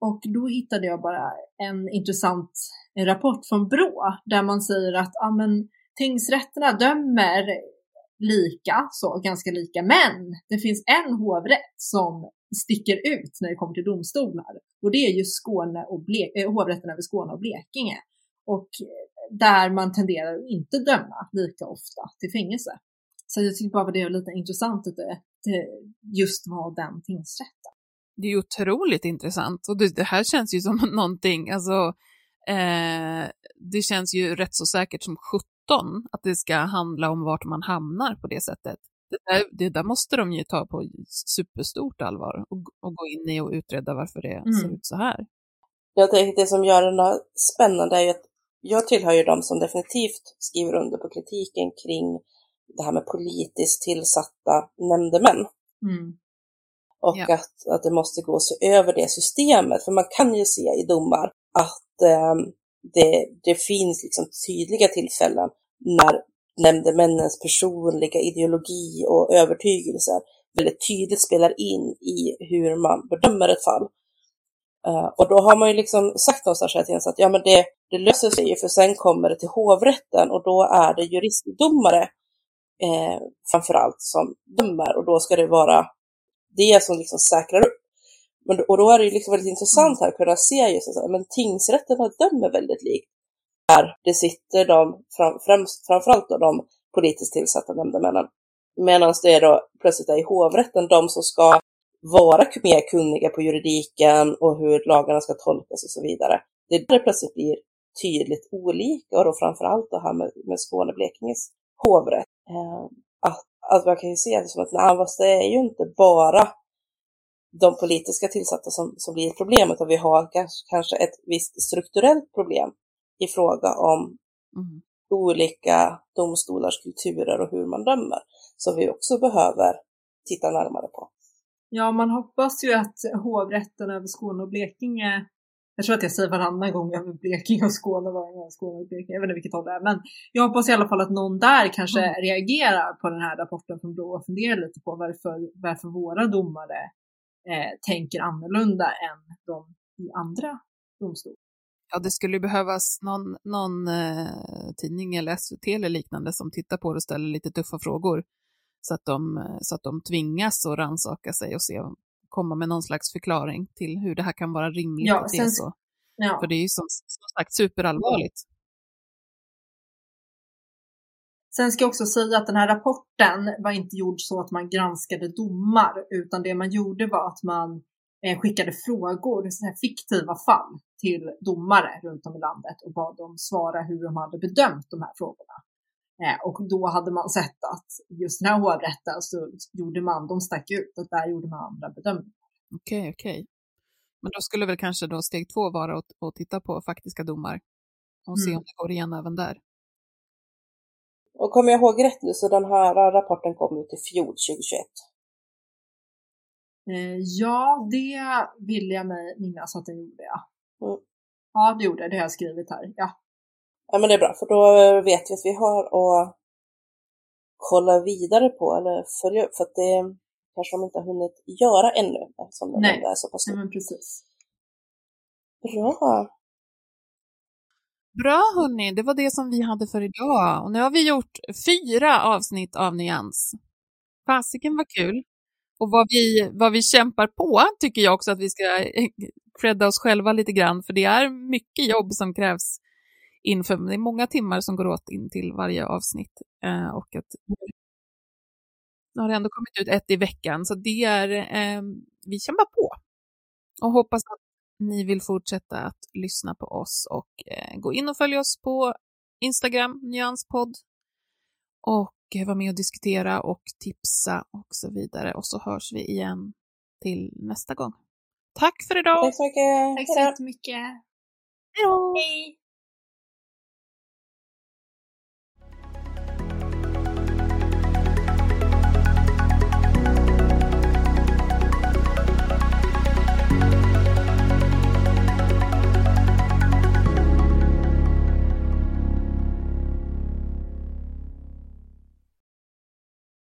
Och då hittade jag bara en intressant rapport från Brå där man säger att ja, men, tingsrätterna dömer lika, så ganska lika, men det finns en hovrätt som sticker ut när det kommer till domstolar och det är ju Skåne och Ble äh, hovrätten över Skåne och Blekinge. Och där man tenderar att inte döma lika ofta till fängelse. Så jag tyckte bara det var lite intressant att det, just var den tingsrätten. Det är otroligt intressant och det, det här känns ju som någonting, alltså eh, det känns ju rätt så säkert som 17 att det ska handla om vart man hamnar på det sättet. Det där, det där måste de ju ta på superstort allvar och, och gå in i och utreda varför det mm. ser ut så här. Jag tänker det som gör den spännande är ju att jag tillhör ju de som definitivt skriver under på kritiken kring det här med politiskt tillsatta nämndemän. Mm. Och ja. att, att det måste gå att se över det systemet. För man kan ju se i domar att eh, det, det finns liksom tydliga tillfällen när nämndemännens personliga ideologi och övertygelser väldigt tydligt spelar in i hur man bedömer ett fall. Uh, och då har man ju liksom sagt någonstans här att ja, men det, det löser sig ju för sen kommer det till hovrätten och då är det juristdomare eh, framförallt som dömer och då ska det vara det som liksom säkrar upp Men, och då är det ju liksom väldigt intressant här att kunna se just att men tingsrätterna dömer väldigt likt. Där det sitter de, fram, främst, framförallt då de politiskt tillsatta nämndemännen. Medan det är då plötsligt är i hovrätten de som ska vara mer kunniga på juridiken och hur lagarna ska tolkas och så vidare. Det är där det plötsligt blir tydligt olika och då framförallt det här med, med Skåne Blekinges hovrätt. Eh, att, att man kan ju se det som att nej, det är ju inte bara de politiska tillsatta som, som blir ett problem, utan vi har kanske ett visst strukturellt problem i fråga om mm. olika domstolars kulturer och hur man dömer, som vi också behöver titta närmare på. Ja, man hoppas ju att hovrätten över Skåne och Blekinge jag tror att jag säger varannan gång över Blekinge och Skåne, varannan gång Skåne och Blekinge, jag vet inte vilket håll det är. Men jag hoppas i alla fall att någon där kanske mm. reagerar på den här rapporten från Brå och funderar lite på varför, varför våra domare eh, tänker annorlunda än de i andra domstolar. Ja, det skulle behövas någon, någon eh, tidning eller SVT eller liknande som tittar på det och ställer lite tuffa frågor så att de, så att de tvingas att rannsaka sig och se, komma med någon slags förklaring till hur det här kan vara rimligt ja, att det är så. Ja. För det är ju som, som sagt superallvarligt. Sen ska jag också säga att den här rapporten var inte gjord så att man granskade domar, utan det man gjorde var att man eh, skickade frågor, så här fiktiva fall, till domare runt om i landet och bad dem svara hur de hade bedömt de här frågorna. Eh, och då hade man sett att just den här hovrätten så gjorde man, de stack ut, att där gjorde man andra bedömningar. Okej, okay, okej. Okay. Men då skulle väl kanske då steg två vara att, att titta på faktiska domar och se mm. om det går igen även där. Och kommer jag ihåg rätt nu så den här rapporten kom ut i fjol 2021? Eh, ja, det vill jag mig minnas att den gjorde, ja. Mm. Ja, det gjorde det, det har jag skrivit här, ja. Ja men det är bra, för då vet vi att vi har att kolla vidare på eller följa upp, för att det kanske de inte har hunnit göra ännu eftersom den är så pass Nej, men precis. Bra. Bra hörni, det var det som vi hade för idag. Och nu har vi gjort fyra avsnitt av Nyans. Fasiken var kul. Och vad vi, vad vi kämpar på tycker jag också att vi ska credda oss själva lite grann, för det är mycket jobb som krävs inför, det är många timmar som går åt in till varje avsnitt. Eh, och att nu har det ändå kommit ut ett i veckan, så det är, eh, vi kämpar på. Och hoppas att ni vill fortsätta att lyssna på oss och eh, gå in och följ oss på Instagram, nyanspodd. Och eh, vara med och diskutera och tipsa och så vidare. Och så hörs vi igen till nästa gång. Tack för idag! Tack så mycket! Tack så jättemycket! Hej då! Hej!